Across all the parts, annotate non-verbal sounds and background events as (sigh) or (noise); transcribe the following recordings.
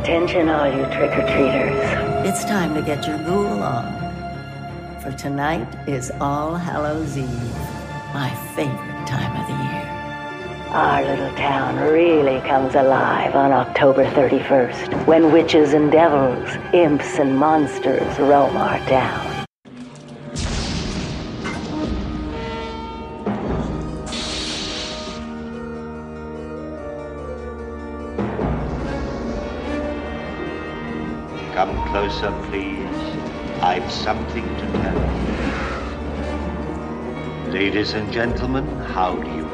Attention, all you trick or treaters. It's time to get your ghoul on. For tonight is All Hallows Eve, my favorite time of the year. Our little town really comes alive on October 31st when witches and devils, imps and monsters roam our town. Closer, please. I've something to tell you. Ladies and gentlemen, how do? You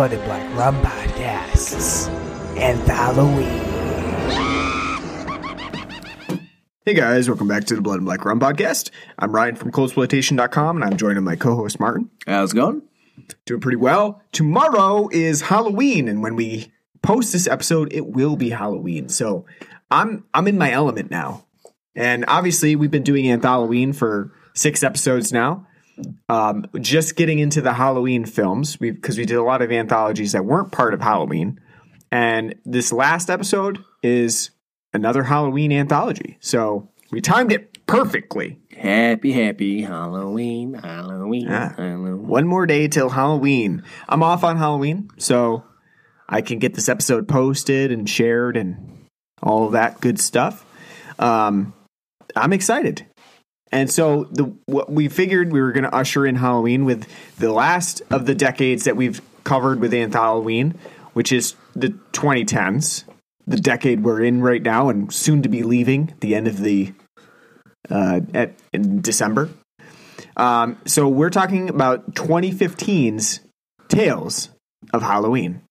Blood and Black Rum Podcasts and Halloween. Hey guys, welcome back to the Blood and Black Rum Podcast. I'm Ryan from Coldsploitation.com and I'm joined by my co-host Martin. How's it going? Doing pretty well. Tomorrow is Halloween, and when we post this episode, it will be Halloween. So I'm I'm in my element now. And obviously we've been doing Anthalloween for six episodes now. Um, just getting into the Halloween films because we did a lot of anthologies that weren't part of Halloween. And this last episode is another Halloween anthology. So we timed it perfectly. Happy, happy Halloween, Halloween. Halloween. One more day till Halloween. I'm off on Halloween, so I can get this episode posted and shared and all that good stuff. Um, I'm excited. And so the what we figured we were going to usher in Halloween with the last of the decades that we've covered with Anthalloween, which is the 2010s, the decade we're in right now and soon to be leaving the end of the uh, at in December. Um, so we're talking about 2015's Tales of Halloween.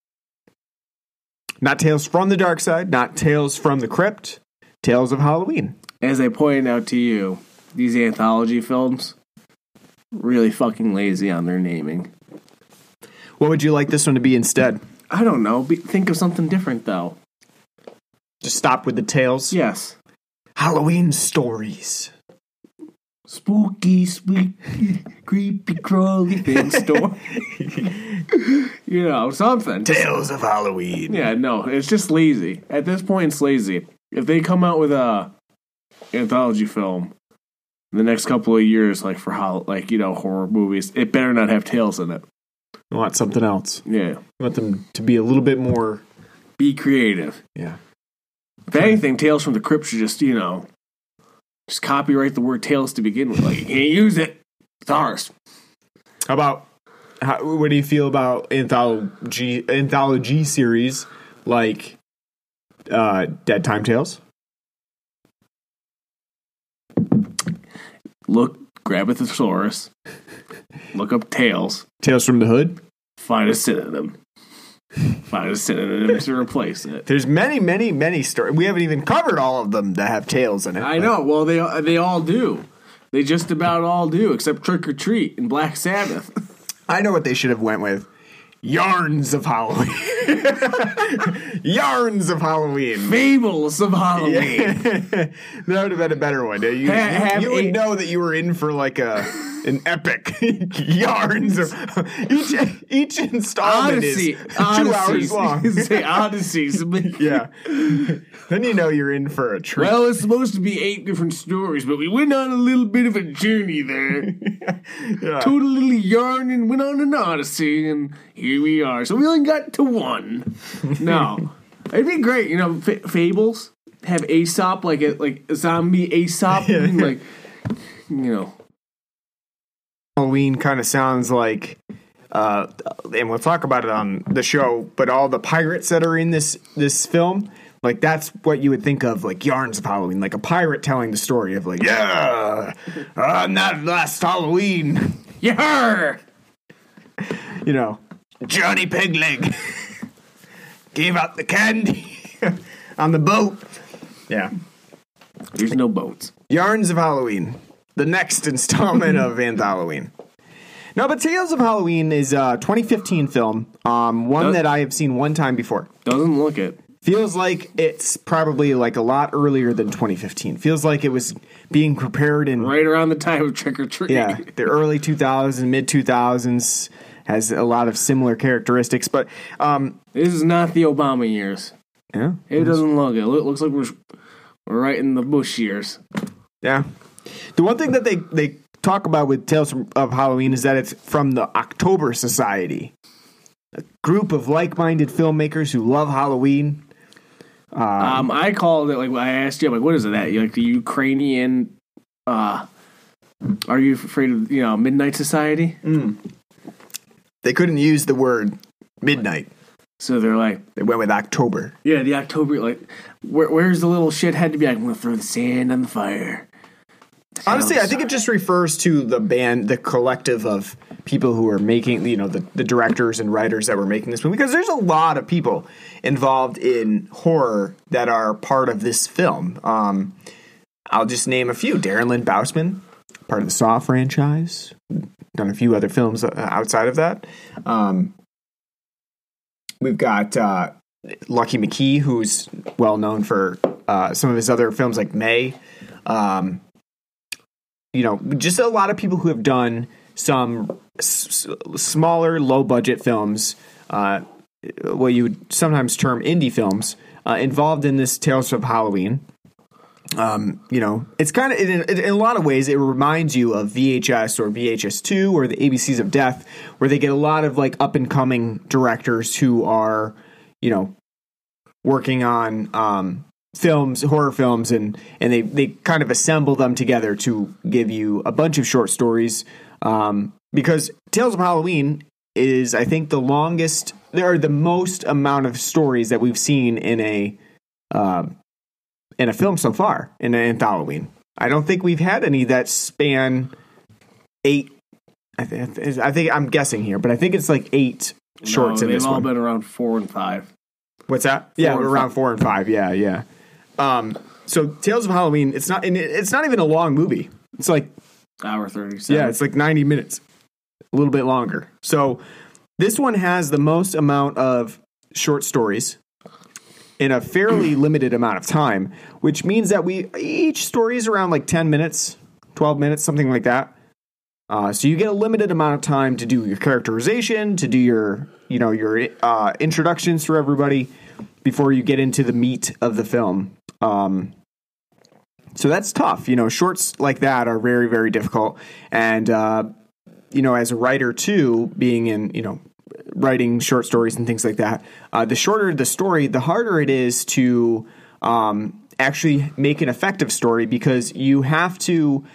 Not Tales from the Dark Side, not Tales from the Crypt, Tales of Halloween. As I pointed out to you, these anthology films really fucking lazy on their naming. What would you like this one to be instead? I don't know. Be, think of something different though. Just stop with the tales. Yes. Halloween stories. Spooky, spooky, (laughs) creepy, crawly thing store. (laughs) you know, something. Tales of Halloween. Yeah, no, it's just lazy. At this point, it's lazy. If they come out with a anthology film the next couple of years, like for how, like you know, horror movies, it better not have tales in it. I want something else. Yeah, I want them to be a little bit more. be creative. Yeah. If anything, Tales from the Crypt should just you know, just copyright the word Tales to begin with. Like you can't use it. It's ours. How about how, what do you feel about anthology anthology series like uh, Dead Time Tales? Look, grab a thesaurus. Look up tails. Tales from the Hood. Find a synonym. Find a synonym to replace it. There's many, many, many stories. We haven't even covered all of them that have tails in it. I know. Well, they they all do. They just about all do, except Trick or Treat and Black Sabbath. I know what they should have went with. Yarns of Halloween. (laughs) Yarns of Halloween. Fables of Halloween. (laughs) that would have been a better one. You, you- you would a- know that you were in for like a an epic (laughs) yarns of each each installment Odyssey. is two hours long. Say Odysseys. yeah. then you know you're in for a treat. Well, it's supposed to be eight different stories, but we went on a little bit of a journey there. Yeah. Told a little yarn and went on an odyssey, and here we are. So we only got to one. (laughs) No, it'd be great. You know, fa- fables have Aesop like a like a zombie Aesop, (laughs) like you know, Halloween kind of sounds like uh, and we'll talk about it on the show. But all the pirates that are in this this film, like that's what you would think of like yarns of Halloween, like a pirate telling the story of like, yeah, on that last Halloween, Yeah. (laughs) you know, Johnny Pigleg gave out the candy (laughs) on the boat. Yeah. There's no boats. Yarns of Halloween, the next installment of Anth Halloween. No, but Tales of Halloween is a 2015 film, um, one Does- that I have seen one time before. Doesn't look it. Feels like it's probably like a lot earlier than 2015. Feels like it was being prepared in Right around the time of trick or treat. yeah the early 2000s, mid 2000s. Has a lot of similar characteristics, but um, This is not the Obama years. yeah, It doesn't look it. It looks like we're we're right in the Bush years. Yeah. The one thing that they, they talk about with Tales from- of Halloween is that it's from the October Society, a group of like minded filmmakers who love Halloween. Um, I called it like I asked you, like, what is it that you like the Ukrainian? Uh, are you afraid of you know Midnight Society? They couldn't use the word midnight, So they're like, they went with October. yeah, the October like, where, where's the little shithead to be like? I'm gonna throw the sand on the fire. Honestly, I think it just refers to the band, the collective of people who are making, you know, the, the directors and writers that were making this movie. Because there's a lot of people involved in horror that are part of this film. Um, I'll just name a few: Darren Lynn Bousman, part of the Saw franchise, done a few other films uh, outside of that. Um, we've got uh, Lucky McKee, who's well known for uh, some of his other films like May. Um, you know, just a lot of people who have done some s- smaller, low budget films, uh, what you would sometimes term indie films, uh, involved in this Tales of Halloween. Um, you know, it's kind of in, in a lot of ways it reminds you of VHS or VHS2 or the ABCs of Death, where they get a lot of like up and coming directors who are, you know, working on um, films, horror films, and and they they kind of assemble them together to give you a bunch of short stories. Um, because Tales of Halloween is, I think, the longest. There are the most amount of stories that we've seen in a um, in a film so far in an Halloween. I don't think we've had any that span eight. I, th- I think I'm guessing here, but I think it's like eight shorts no, in they've this all one. been around four and five. What's that? yeah, around five. four and five. Yeah, yeah. Um, so Tales of Halloween. It's not. It's not even a long movie. It's like Hour thirty-seven. yeah, it's like ninety minutes, a little bit longer. So this one has the most amount of short stories in a fairly (clears throat) limited amount of time, which means that we each story is around like ten minutes, twelve minutes, something like that. Uh, so you get a limited amount of time to do your characterization, to do your you know your uh, introductions for everybody before you get into the meat of the film. Um, so that's tough. You know, shorts like that are very very difficult, and uh, you know, as a writer too, being in you know writing short stories and things like that, uh, the shorter the story, the harder it is to um, actually make an effective story because you have to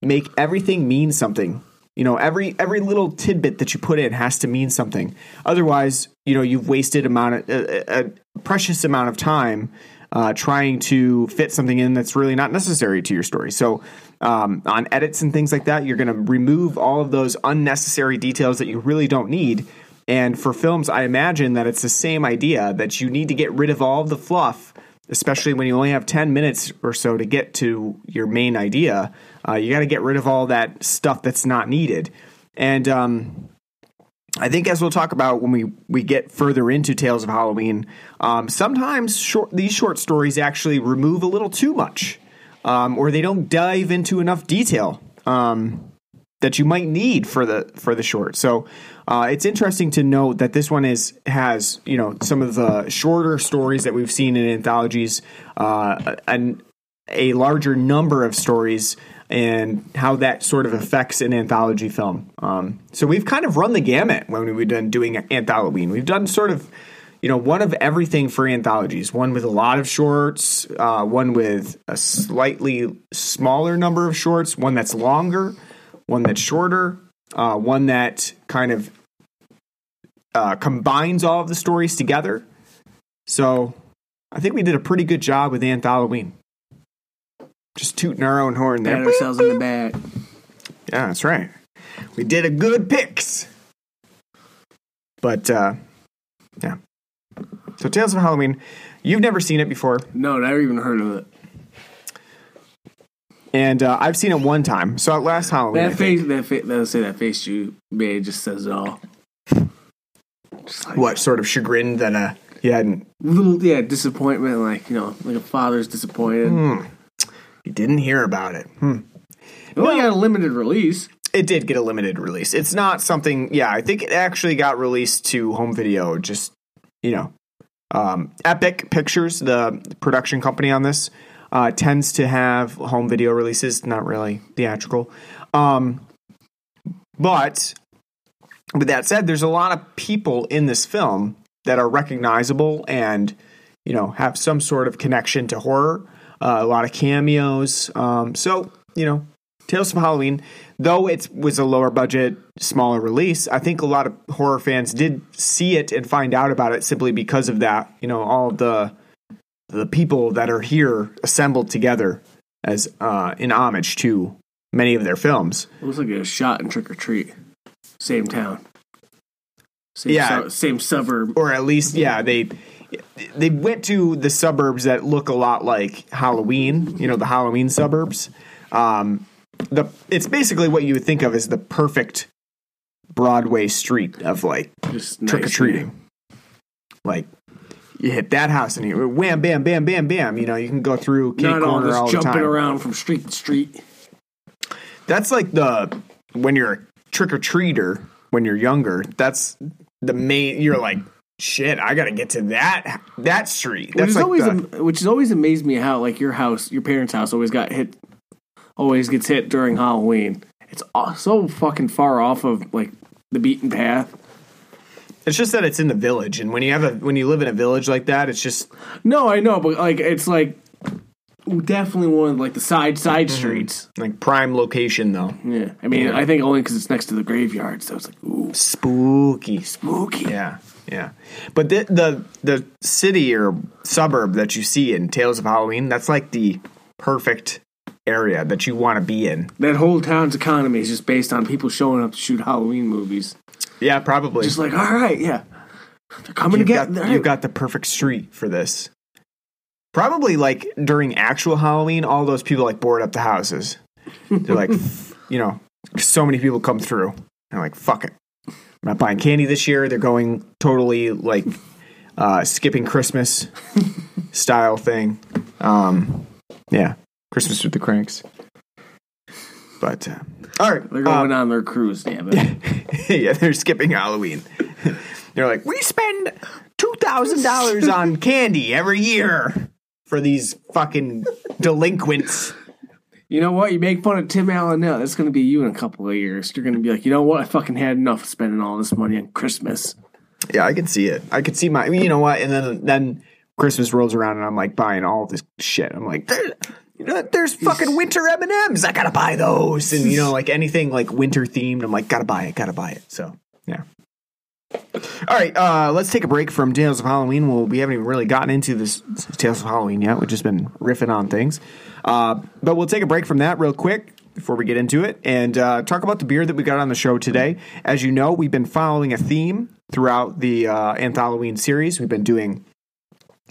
make everything mean something. You know, every every little tidbit that you put in has to mean something. Otherwise, you know, you've wasted amount of, a, a precious amount of time uh, trying to fit something in that's really not necessary to your story. So, um, on edits and things like that, you're going to remove all of those unnecessary details that you really don't need. And for films, I imagine that it's the same idea that you need to get rid of all of the fluff, especially when you only have 10 minutes or so to get to your main idea. Uh, you got to get rid of all that stuff that's not needed. And um, I think, as we'll talk about when we, we get further into Tales of Halloween, um, sometimes short, these short stories actually remove a little too much, um, or they don't dive into enough detail um, that you might need for the for the short. So uh, it's interesting to note that this one is has you know some of the shorter stories that we've seen in anthologies, uh, and a larger number of stories and how that sort of affects an anthology film. Um, so we've kind of run the gamut when we've done doing Anthalloween. We've done sort of, you know, one of everything for anthologies. One with a lot of shorts, uh, one with a slightly smaller number of shorts, one that's longer, one that's shorter, uh, one that kind of uh, combines all of the stories together. So I think we did a pretty good job with Anth Halloween. Just tooting our own horn there. Pat ourselves in the back. Yeah, that's right. We did a good picks. But uh yeah. So Tales of Halloween, you've never seen it before, No, never even heard of it. And uh, I've seen it one time. So at last Halloween, I That think. face, that face, that say that face you made just says it all. Like what sort of chagrin that uh you hadn't little, yeah, disappointment, like you know, like a father's disappointed. you didn't hear about it. Hmm. It only got a limited release. It did get a limited release. It's not something. Yeah, I think it actually got released to home video. Just you know, um, Epic Pictures, the production company on this, uh, tends to have home video releases, not really theatrical. Um, but with that said, there's a lot of people in this film that are recognizable and you know have some sort of connection to horror. Uh, a lot of cameos. Um, so you know, Tales from Halloween, though it was a lower budget, smaller release, I think a lot of horror fans did see it and find out about it simply because of that. You know, all the the people that are here assembled together as uh, in homage to many of their films. It looks like a shot in Trick or Treat. Same town. Same Yeah. su- same suburb. or at least yeah they they went to the suburbs that look a lot like Halloween you know the Halloween suburbs um the it's basically what you would think of as the perfect Broadway street of like Just trick or nice. treating like you hit that house and you wham bam bam bam bam you know you can go through Not corner this all the jumping time around from street to street. that's like the when you're a trick or treater when you're younger that's the main you're like shit i gotta get to that that street Which that's is like always the- am- which has always amazed me how like your house, your parents' house, always got hit, always gets hit during Halloween. It's so fucking far off of like the beaten path. It's just that it's in the village, and when you have a when you live in a village like that, it's just No, I know, but like it's like definitely one of like the side side Mm-hmm. streets. like prime location though. Yeah, I mean, I think only because it's next to the graveyard, so it's like ooh, Spooky, spooky. yeah, yeah. But the the the city or suburb that you see in Tales of Halloween, that's like the perfect area that you want to be in. That whole town's economy is just based on people showing up to shoot Halloween movies. Yeah, probably. Just like, all right, yeah, they're coming you've to get. got, you've got the perfect street for this. Probably like during actual Halloween, all those people like board up the houses. They're like, (laughs) you know, so many people come through. They're like, fuck it. I'm not buying candy this year. They're going totally like uh, skipping Christmas style thing. Um, yeah, Christmas with the Kranks. But uh, all right, They're going uh, on their cruise, damn it. (laughs) yeah, they're skipping Halloween. (laughs) they're like, we spend two thousand dollars on (laughs) candy every year for these fucking delinquents. You know what? You make fun of Tim Allen now. That's going to be you in a couple of years. You're going to be like, you know what? I fucking had enough of spending all this money on Christmas. Yeah, I can see it. I could see my. You know what? And then then Christmas rolls around, and I'm like buying all this shit. I'm like. "There- You know, there's fucking winter M and M's. I gotta buy those, and you know, like anything like winter themed. I'm like, gotta buy it, gotta buy it. So, yeah. All right, uh, let's take a break from Tales of Halloween. Well, we haven't even really gotten into this Tales of Halloween yet. We've just been riffing on things. Uh, but we'll take a break from that real quick before we get into it and uh, talk about the beer that we got on the show today. As you know, we've been following a theme throughout the uh, Anthalloween series. We've been doing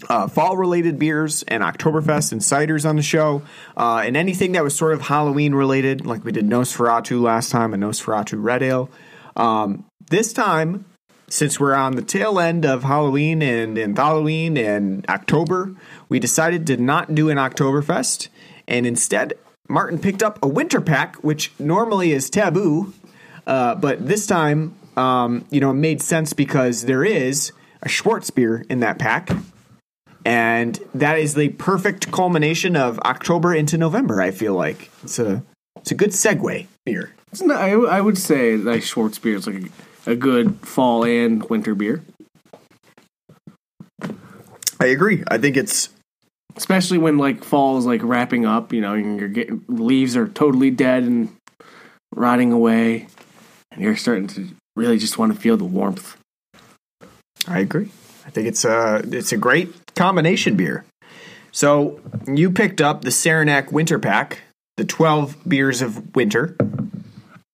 uh, fall related beers and Oktoberfest and ciders on the show, uh, and anything that was sort of Halloween related, like we did Nosferatu last time, and Nosferatu Red Ale. Um, this time, since we're on the tail end of Halloween and, and Halloween and October, we decided to not do an Oktoberfest, and instead, Martin picked up a winter pack, which normally is taboo, uh, but this time, um, you know, it made sense because there is a Schwarzbier in that pack and that is the perfect culmination of October into November. I feel like it's a it's a good segue beer. It's not, I, I would say that Schwarzbier is like a, a good fall and winter beer, I agree. I think it's especially when like fall is like wrapping up. You know, and you're getting leaves are totally dead and rotting away, and you're starting to really just want to feel the warmth I agree. I think it's a it's a great combination beer. So you picked up the Saranac Winter Pack, the twelve beers of winter,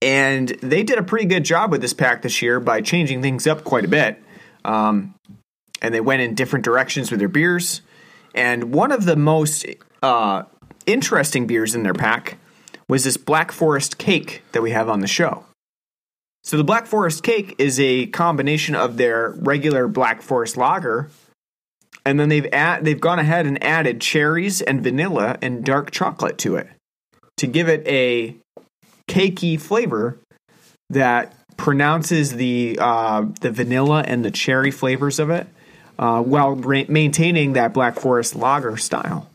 and they did a pretty good job with this pack this year by changing things up quite a bit. Um, and they went in different directions with their beers. And one of the most uh, interesting beers in their pack was this Black Forest cake that we have on the show. So the Black Forest cake is a combination of their regular Black Forest lager, and then they've add, they've gone ahead and added cherries and vanilla and dark chocolate to it to give it a cakey flavor that pronounces the uh, the vanilla and the cherry flavors of it uh, while ra- maintaining that Black Forest lager style.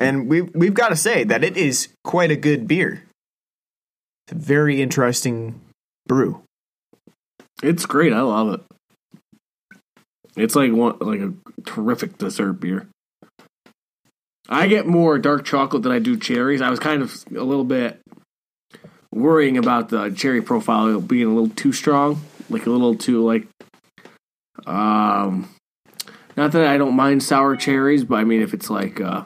And we've we've got to say that it is quite a good beer. It's a very interesting brew. It's great. I love it. It's like one like a terrific dessert beer. I get more dark chocolate than I do cherries. I was kind of a little bit worrying about the cherry profile being a little too strong, like a little too like um not that I don't mind sour cherries, but I mean if it's like uh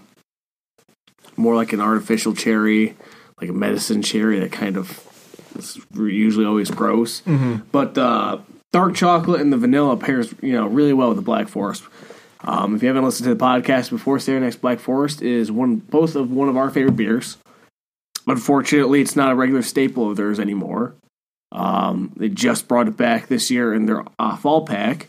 more like an artificial cherry, like a medicine cherry that kind of is usually always gross. But uh dark chocolate and the vanilla pairs, you know, really well with the black forest. Um, if you haven't listened to the podcast before, Saranac's Black Forest is one both of one of our favorite beers. Unfortunately, it's not a regular staple of theirs anymore. Um, they just brought it back this year in their uh, fall pack.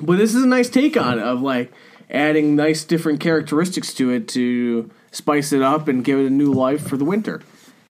But this is a nice take on it of like adding nice different characteristics to it to spice it up and give it a new life for the winter.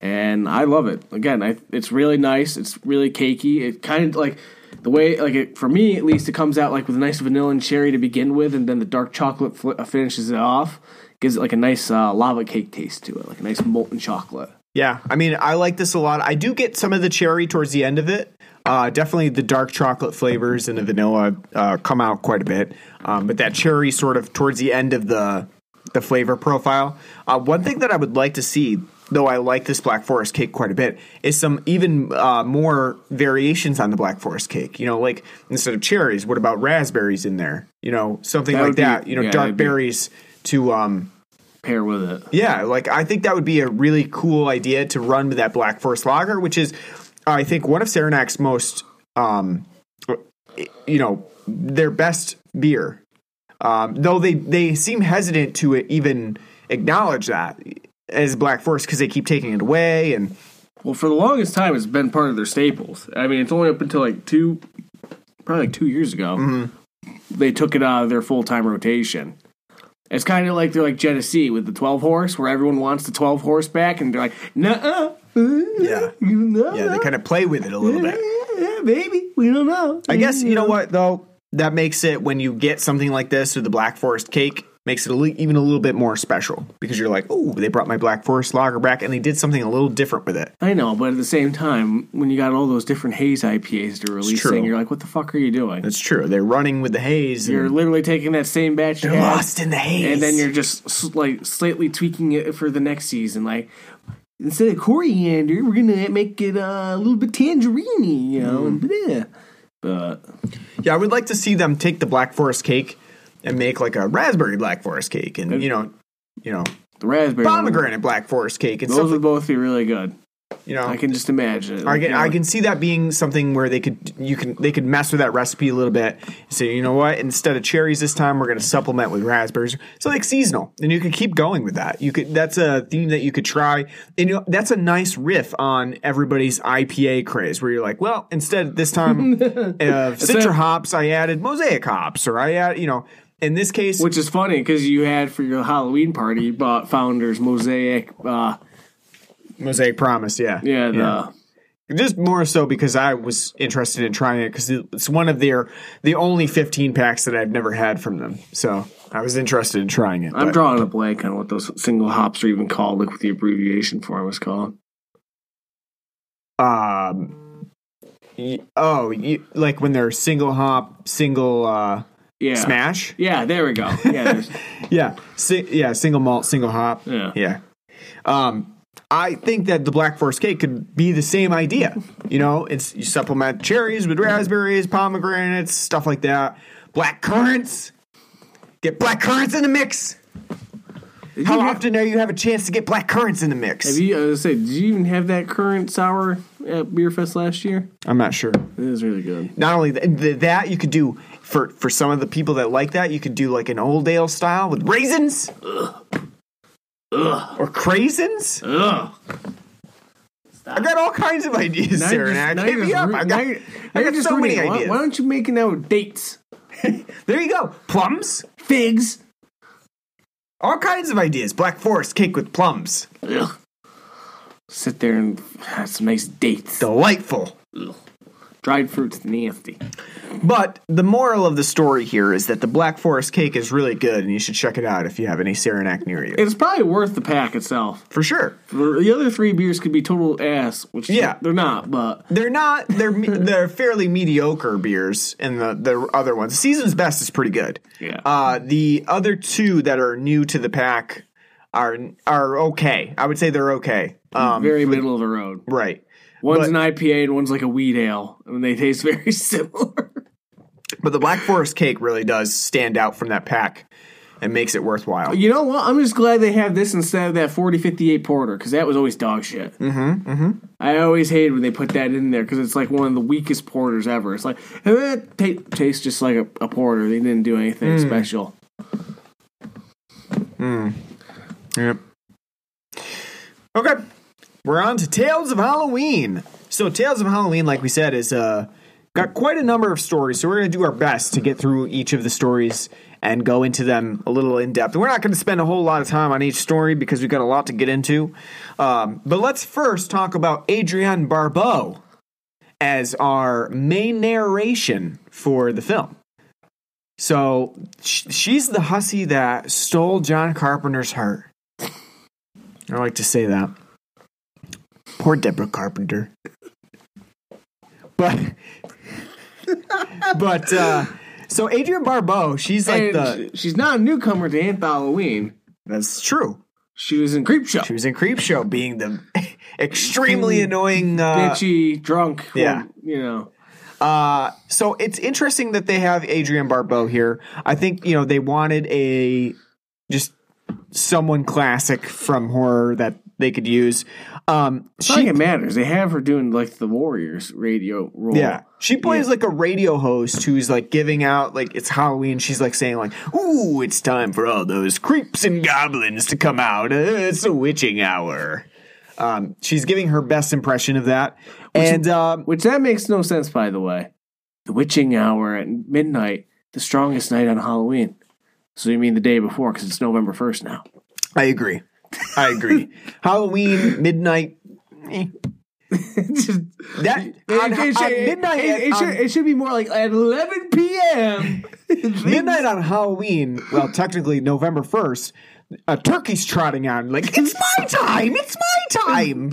And I love it. Again, I, it's really nice. It's really cakey. It kind of like the way like it, for me at least it comes out like with a nice vanilla and cherry to begin with, and then the dark chocolate fl- finishes it off. Gives it like a nice uh, lava cake taste to it, like a nice molten chocolate. Yeah, I mean, I like this a lot. I do get some of the cherry towards the end of it. Uh, definitely the dark chocolate flavors and the vanilla uh, come out quite a bit, um, but that cherry sort of towards the end of the the flavor profile. Uh, one thing that I would like to see, though I like this Black Forest cake quite a bit, is some even uh, more variations on the Black Forest cake. You know, like instead of cherries, what about raspberries in there? You know, something That like would be- that. You know, yeah, dark berries to um, Pair with it. yeah, like I think that would be a really cool idea to run with that Black Forest Lager, which is, I think, one of Saranac's most, um, you know, their best beer. Um, though they they seem hesitant to even acknowledge that as Black Forest because they keep taking it away and Well, for the longest time, it's been part of their staples. I mean, it's only up until like two, probably like two years ago, mm-hmm. they took it out of their full time rotation. It's kind of like they're like Genesee with the twelve horse, where everyone wants the twelve horse back, and they're like, "Nuh-uh, yeah, yeah, they kind of play with it a little bit. yeah, baby, we don't know." I guess you know what though that makes it when you get something like this with the Black Forest cake makes it a li- even a little bit more special because you're like, oh, they brought my Black Forest lager back and they did something a little different with it. I know, but at the same time, when you got all those different haze IPAs to true. releasing, you're like, "What the fuck are you doing?" That's true. They're running with the haze. You're literally taking that same batch they're had, lost in the haze, and then you're just like slightly tweaking it for the next season. Like instead of coriander, we're gonna make it uh, a little bit tangerine, you know. And yeah, but yeah. I would like to see them take the Black Forest cake and make like a raspberry Black Forest cake, and you know, you know, the raspberry one, pomegranate Black Forest cake, and those something. would both be really good. You know, I can just imagine it. I can I can see that being something where they could you can they could mess with that recipe a little bit. Say you know what instead of cherries this time we're going to supplement with raspberries. So like seasonal, and you could keep going with that. You could that's a theme that you could try, and you know that's a nice riff on everybody's IPA craze where you're like, well instead this time (laughs) of citra hops I added mosaic hops, or I add you know in this case Which is funny because you had for your Halloween party, you bought Founders Mosaic. Uh, mosaic promise, yeah, yeah, the just more so because I was interested in trying it because it's one of their the only 15 packs that I've never had from them. So I was interested in trying it. I'm but- drawing a blank on what those single hops are even called, like what the abbreviation for them is called. Um. y- Oh, you, like when they're single hop, single uh, Yeah, smash. Yeah, there we go. Yeah, (laughs) Yeah, si- yeah, single malt, single hop. Yeah. yeah. Um, I think that the Black Forest cake could be the same idea. You know, it's you supplement cherries with raspberries, pomegranates, stuff like that. Black currants. Get black currants in the mix. How often are you have a chance to get black currants in the mix? Have you? I was say, did you even have that currant sour at Beer Fest last year? I'm not sure. It was really good. Not only th- th- that, you could do for for some of the people that like that, you could do like an old ale style with raisins or craisins. Ugh. I got all kinds of ideas, Now Sarah. just- now me up. I got, you're- I got so many reading. Why- ideas. Why, don't you make it now with dates, (laughs) there you go. Plums. figs? All kinds of ideas. Black Forest cake with plums. Ugh. Sit there and have some nice dates. Delightful. Dried fruits, nasty. But the moral of the story here is that the Black Forest cake is really good, and you should check it out if you have any Saranac near you. It's probably worth the pack itself. For sure. The other three beers could be total ass, which Yeah. they're not. But They're not. They're they're fairly mediocre beers, and the the other ones. Season's Best is pretty good. Yeah. Uh, the other two that are new to the pack are are okay. I would say they're okay. Um, very middle of the road. right. One's but- an IPA and one's like a wheat ale, and they taste (laughs) very similar. But the Black Forest cake really does stand out from that pack and makes it worthwhile. you know what? I'm just glad they have this instead of that 4058 porter because that was always dog shit. Mm-hmm. Mm-hmm. I always hated when they put that in there because it's like one of the weakest porters ever. It's like eh, it ta- tastes just like a, a porter. They didn't do anything special. Mm. Yep. Okay. We're on to Tales of Halloween. So Tales of Halloween, like we said, is uh got quite a number of stories. So we're gonna do our best to get through each of the stories and go into them a little in depth. We're not gonna spend a whole lot of time on each story because we've got a lot to get into. Um, but let's first talk about Adrienne Barbeau as our main narration for the film. So sh- she's the hussy that stole John Carpenter's heart. I like to say that. Poor Deborah Carpenter. But, but, uh, so Adrienne Barbeau, she's like and the. she's not a newcomer to Anth Halloween. That's true. She was in Creepshow. She was in Creepshow, being the (laughs) extremely annoying. Uh, Bitchy, drunk. yeah. You know. Uh, so it's interesting that they have Adrienne Barbeau here. I think you know they wanted a just someone classic from horror that they could use. Um, It's like it matters. They have her doing like the Warriors radio role. Yeah. She plays like a radio host who's like giving out like it's Halloween. She's like saying like, "Ooh, it's time for all those creeps and goblins to come out. Uh, it's a witching hour." Um, she's giving her best impression of that, and um, Which that makes no sense, by the way. The witching hour at midnight, the strongest night on Halloween. So you mean the day before, because it's November 1st now. I agree. I agree. (laughs) Halloween midnight. eh. Just- (laughs) That it, on, it should, on midnight. it, on- should, it should be more like at 11 p.m. (laughs) midnight on Halloween, well, technically November 1st, a turkey's trotting out. Like, it's my time. It's my time.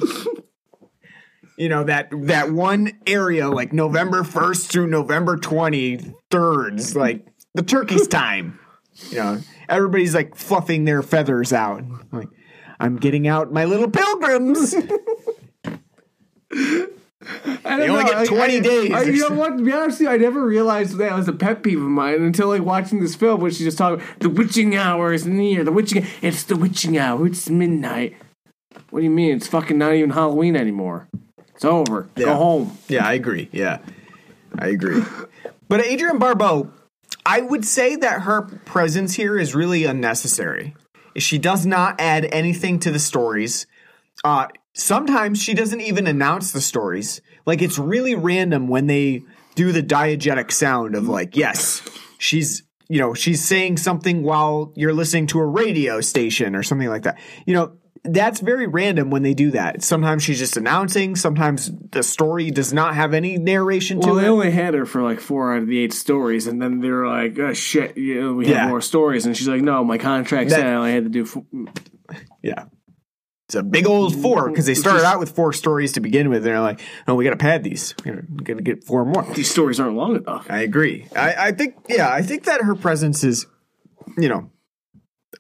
you know, that that one area, like November 1st through November 23rd, is like the turkey's time. You know, everybody's like fluffing their feathers out. Like, I'm getting out my little pilgrims. (laughs) I They don't only know, get I- 20 I- days I, you know what? To be honest with you, I never realized that was a pet peeve of mine until like watching this film, where she's just talking the witching hour is near. The witching, it's the witching hour. It's midnight. What do you mean? It's fucking not even Halloween anymore. It's over. Yeah. Go home. Yeah, I agree. Yeah, I agree. But Adrienne Barbeau, I would say that her presence here is really unnecessary. She does not add anything to the stories. Uh, sometimes she doesn't even announce the stories. Like it's really random when they do the diegetic sound of like, yes, she's you know she's saying something while you're listening to a radio station or something like that. You know. That's very random when they do that. Sometimes she's just announcing. Sometimes the story does not have any narration Well, to it. Well, they only had her for like four out of the eight stories, and then they were like, "Oh shit, you know, we Yeah. have more stories." And she's like, "No, my contract said I only had to do." Four. Yeah. It's a big old four because they started out with four stories to begin with. And They're like, oh, we got to pad these. We're going to get four more. These stories aren't long enough. I agree. I, I think, yeah, I think that her presence is, you know,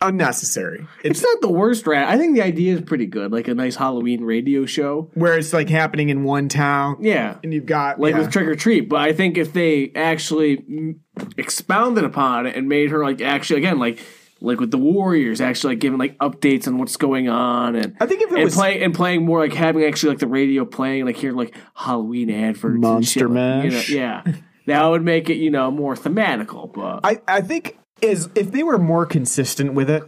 unnecessary. It's not the worst rat. I think the idea is pretty good, like a nice Halloween radio show. Where it's like happening in one town. Yeah, And you've got like yeah. with Trick or Treat. But I think if they actually expounded upon it and made her like actually again like like with the Warriors, actually like giving like updates on what's going on and I think if it and was- play and playing more like having actually like the radio playing like hearing like Halloween adverts, and shit, Monster like, you know, Mash. yeah. That would make it, you know, more thematical. But I, I think is if they were more consistent with it,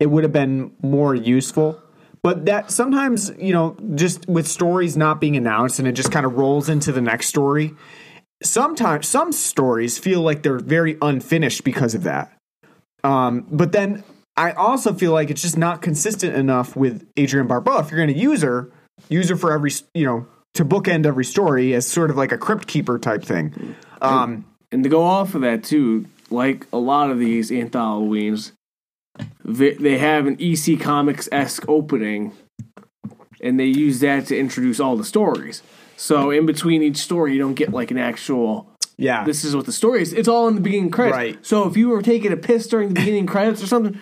it would have been more useful. But that sometimes, you know, just with stories not being announced and it just kind of rolls into the next story. Sometimes some stories feel like they're very unfinished because of that. Um, but then I also feel like it's just not consistent enough with Adrienne Barbeau. If you're going to use her, use her for every, you know, to bookend every story as sort of like a crypt keeper type thing. Um, And to go off of that too, like a lot of these anthologies, they, have an EC Comics esque opening, and they use that to introduce all the stories. So in between each story, you don't get like an actual. yeah. This is what the story is. It's all in the beginning credits. Right. So if you were taking a piss during the beginning credits or something,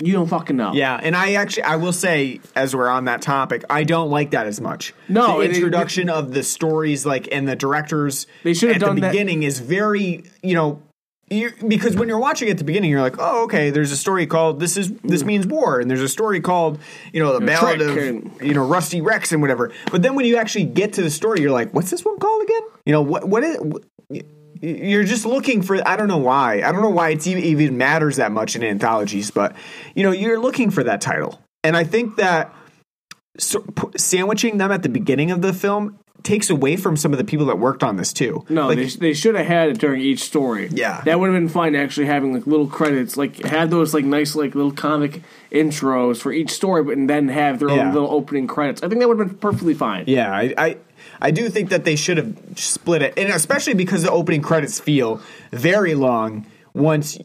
you don't fucking know. Yeah, and I actually I will say as we're on that topic, I don't like that as much. No, the it- introduction of the stories like and the directors They should have done the that- beginning is very you know. You because when you're watching at the beginning, you're like, "Oh, okay." There's a story called "This is this mm. means war," and there's a story called, you know, the mm, Ballad of and- you know Rusty Rex and whatever. But then when you actually get to the story, you're like, "What's this one called again?" You know, what what is what, you're just looking for I don't know why. I don't know why it's even, even matters that much in anthologies, but you know, you're looking for that title. And I think that so, p- sandwiching them at the beginning of the film takes away from some of the people that worked on this too. No, Like, they, they should have had it during each story. Yeah. that would have been fine. Actually, having like little credits, like had those like nice like little comic intros for each story, but and then have their Yeah. own little opening credits. I think that would have been perfectly fine. Yeah, I, I I do think that they should have split it, and especially because the opening credits feel very long. Once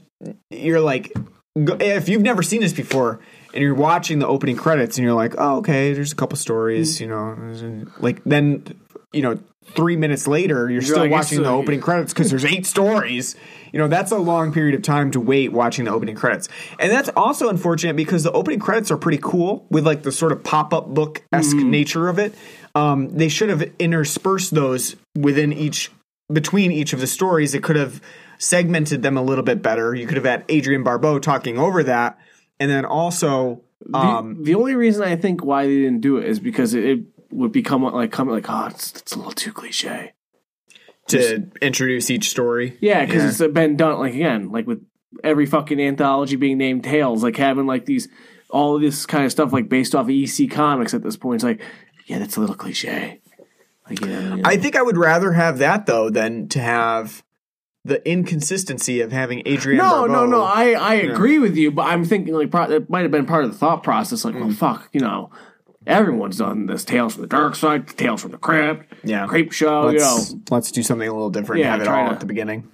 you're like, if you've never seen this before, and you're watching the opening credits, and you're like, oh, okay, there's a couple stories, you know, like then you know. Three minutes later, you're, still like, watching the opening credits because there's eight stories. You know, that's a long period of time to wait watching the opening credits. And that's also unfortunate because the opening credits are pretty cool with like the sort of pop up book esque nature of it. Um, they should have interspersed those within each, between each of the stories. It could have segmented them a little bit better. You could have had Adrienne Barbeau talking over that. And then also, um, the only reason I think why they didn't do it is because it, it would become like coming like oh it's, it's a little too cliche. to introduce each story. Yeah, because it's been done like again like with every fucking anthology being named Tales, like having like these all of this kind of stuff like based off of EC Comics at this point. It's like yeah, that's a little cliche. Like yeah, you know. I think I would rather have that though than to have the inconsistency of having Adrienne. No, no, Barbeau. no. I, I agree with you, but I'm thinking like pro- it might have been part of the thought process. Like, Mm. well, fuck, you know, everyone's done this. Tales from the Dark Side, Tales from the Crypt, Yeah. Creepshow. You know, let's let's do something a little different. Yeah, and have it all to- at the beginning.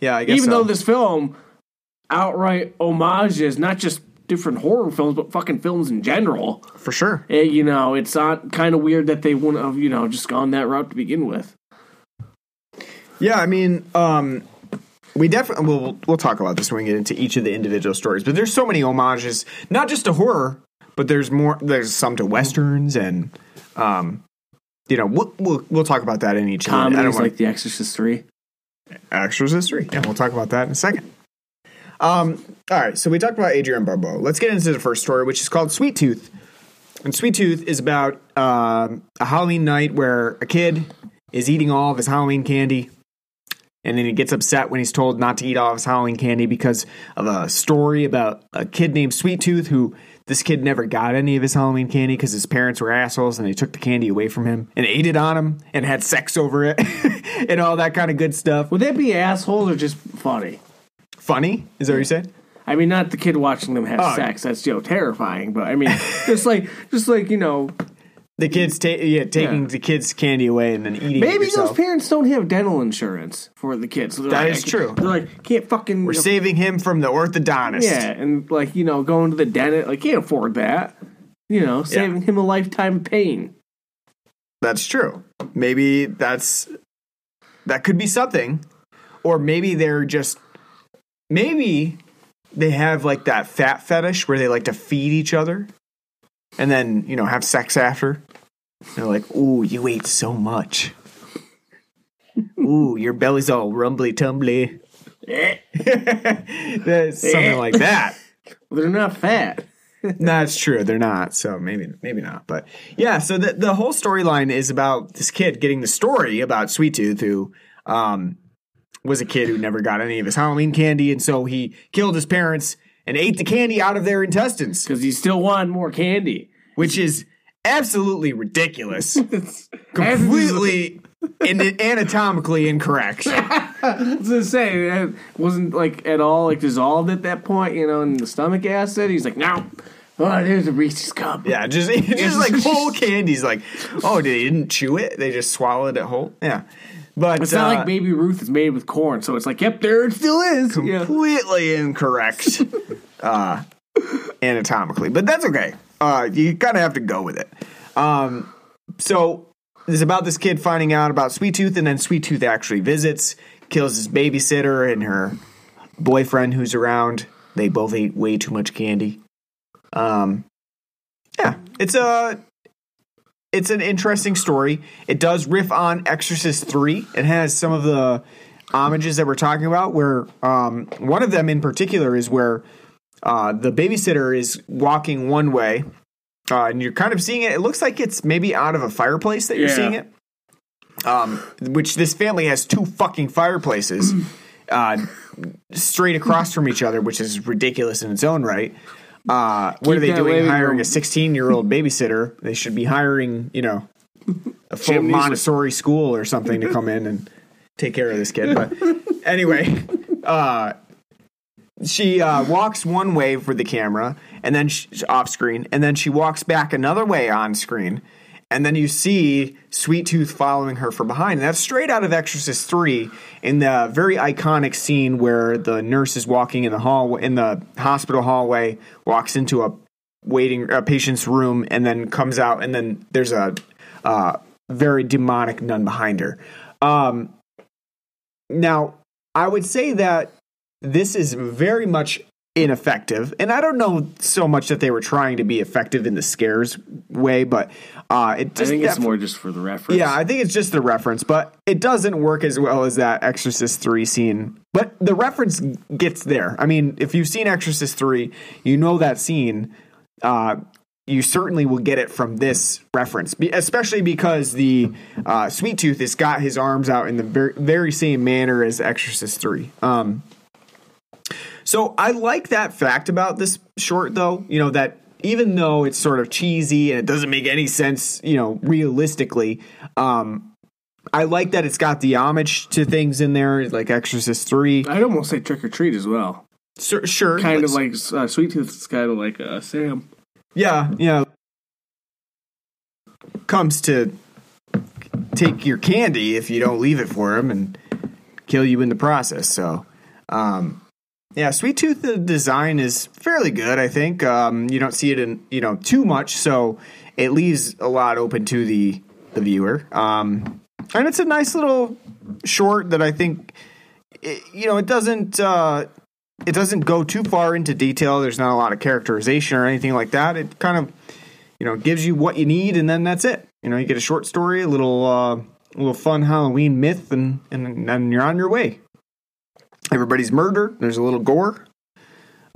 Yeah, I guess. even so. though this film outright homages not just different horror films, but fucking films in general. for sure. eh, you know, it's not kind of weird that they wouldn't have you know just gone that route to begin with. Yeah, I mean, um, we definitely we'll we'll talk about this when we get into each of the individual stories. But there's so many homages, not just to horror, but there's more. There's some to westerns and, um, you know, we'll we'll, we'll talk about that in each. of I don't wanna- like The Exorcist Three. Exorcist Three. Yeah, we'll talk about that in a second. Um, all right, so we talked about Adrienne Barbeau. Let's get into the first story, which is called Sweet Tooth. And Sweet Tooth is about um, a Halloween night where a kid is eating all of his Halloween candy, and then he gets upset when he's told not to eat all his Halloween candy because of a story about a kid named Sweet Tooth who this kid never got any of his Halloween candy because his parents were assholes and they took the candy away from him and ate it on him and had sex over it (laughs) and all that kind of good stuff. Would that be assholes or just funny? Funny? Is that what you said? I mean, not the kid watching them have Oh. sex. That's you know terrifying. But I mean, (laughs) just like just like you know, The kids ta- yeah, taking Yeah. the kids' candy away and then eating it maybe yourself. those parents don't have dental insurance for the kids. So That like, is true. They're like can't fucking We're saving him from the orthodontist. yeah, and like you know going to the dentist like can't afford that. You know, saving him a lifetime of pain. That's true. Maybe that's that could be something, or maybe they're just maybe they have like that fat fetish where they like to feed each other and then, you know, have sex after. They're like, ooh, you ate so much. Ooh, your belly's all rumbly tumbly. (laughs) Something like that. They're not fat. (laughs) That's true. They're not. So maybe maybe not. But yeah, so the the whole storyline is about this kid getting the story about Sweet Tooth who um was a kid who never got any of his Halloween candy and so he killed his parents and ate the candy out of their intestines, Because he still wanted more candy. which is absolutely ridiculous. (laughs) Completely and anatomically incorrect. (laughs) I was gonna say it wasn't like at all like dissolved at that point, you know, in the stomach acid. He's like, no, oh, there's a Reese's cup. Yeah, just (laughs) just like whole candies. Like, oh, they didn't chew it; they just swallowed it whole. Yeah, but It's not uh, like Baby Ruth is made with corn, so it's like, yep, there it still is. Yeah. completely incorrect uh, anatomically, but that's okay. Uh, you kind of have to go with it. Um, so it's about this kid finding out about Sweet Tooth, and then Sweet Tooth actually visits, kills his babysitter and her boyfriend who's around. They both ate way too much candy. Um, yeah, it's a it's an interesting story. It does riff on Exorcist three. It has some of the homages that we're talking about. Where um, one of them in particular is where uh, the babysitter is walking one way, uh, and you're kind of seeing it. It looks like it's maybe out of a fireplace that you're Yeah. seeing it. Um, which this family has two fucking fireplaces (clears throat) uh, straight across from each other, which is ridiculous in its own right. Uh, what Keep are they doing? Hiring room. a 16 year old (laughs) babysitter? They should be hiring, you know, a full Chimneys Montessori school or something to come in and take care of this kid. But (laughs) anyway, uh, she uh, walks one way for the camera and then off screen, and then she walks back another way on screen. And then you see Sweet Tooth following her from behind. And that's straight out of Exorcist 3 in the very iconic scene where the nurse is walking in the hall in the hospital hallway, walks into a waiting a patient's room, and then comes out, and then there's a uh, very demonic nun behind her. Um, now, I would say that this is very much ineffective, and I don't know so much that they were trying to be effective in the scares way, but uh, it I just think it's more just for the reference. yeah, I think it's just the reference, but it doesn't work as well as that Exorcist 3 scene. But the reference gets there. I mean, if you've seen Exorcist 3, you know that scene. Uh, you certainly will get it from this reference, Be- especially because the uh, Sweet Tooth has got his arms out in the very, very same manner as Exorcist 3. Um, so I like that fact about this short, though. You know that even though it's sort of cheesy and it doesn't make any sense, you know, realistically, um, I like that it's got the homage to things in there, like Exorcist Three. I'd almost say Trick or Treat as well. Sure, sure Kind of like uh, Sweet Tooth is kind of like uh, Sam. yeah, yeah. Comes to take your candy if you don't leave it for him and kill you in the process. So, um, yeah, Sweet Tooth the design is fairly good. I think um, you don't see it in you know too much, so it leaves a lot open to the the viewer. Um, and it's a nice little short that I think it, you know it doesn't uh, it doesn't go too far into detail. There's not a lot of characterization or anything like that. It kind of you know gives you what you need, and then that's it. You know, you get a short story, a little uh, a little fun Halloween myth, and and then you're on your way. Everybody's murdered. There's a little gore,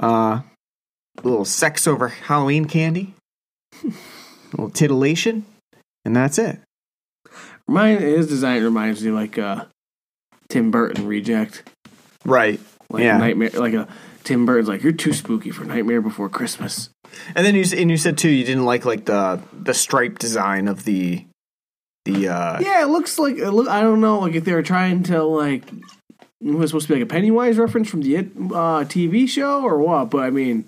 uh, a little sex over Halloween candy, a little titillation, and that's it. Mine, his design reminds me like uh, Tim Burton reject. Right. Like Yeah. Nightmare, like a Tim Burton's like you're too spooky for Nightmare Before Christmas. And then you and you said too you didn't like like the the stripe design of the the uh Yeah, it looks like it look. I don't know, like if they were trying to like was supposed to be like a Pennywise reference from the It uh, TV show or what. But I mean,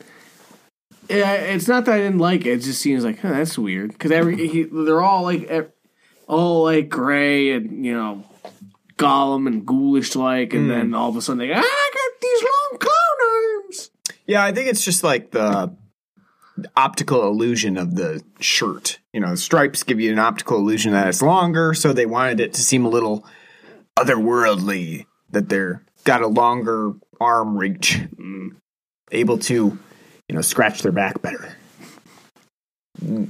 yeah, it's not that I didn't like it. It just seems like huh, that's weird because every he, they're all like ev- all like gray and you know Gollum and ghoulish like, and then all of a sudden they ah, I got these long clown arms. Yeah, I think it's just like the optical illusion of the shirt. You know, the stripes give you an optical illusion that it's longer, so they wanted it to seem a little otherworldly that they're got a longer arm reach. able to, you know, scratch their back better.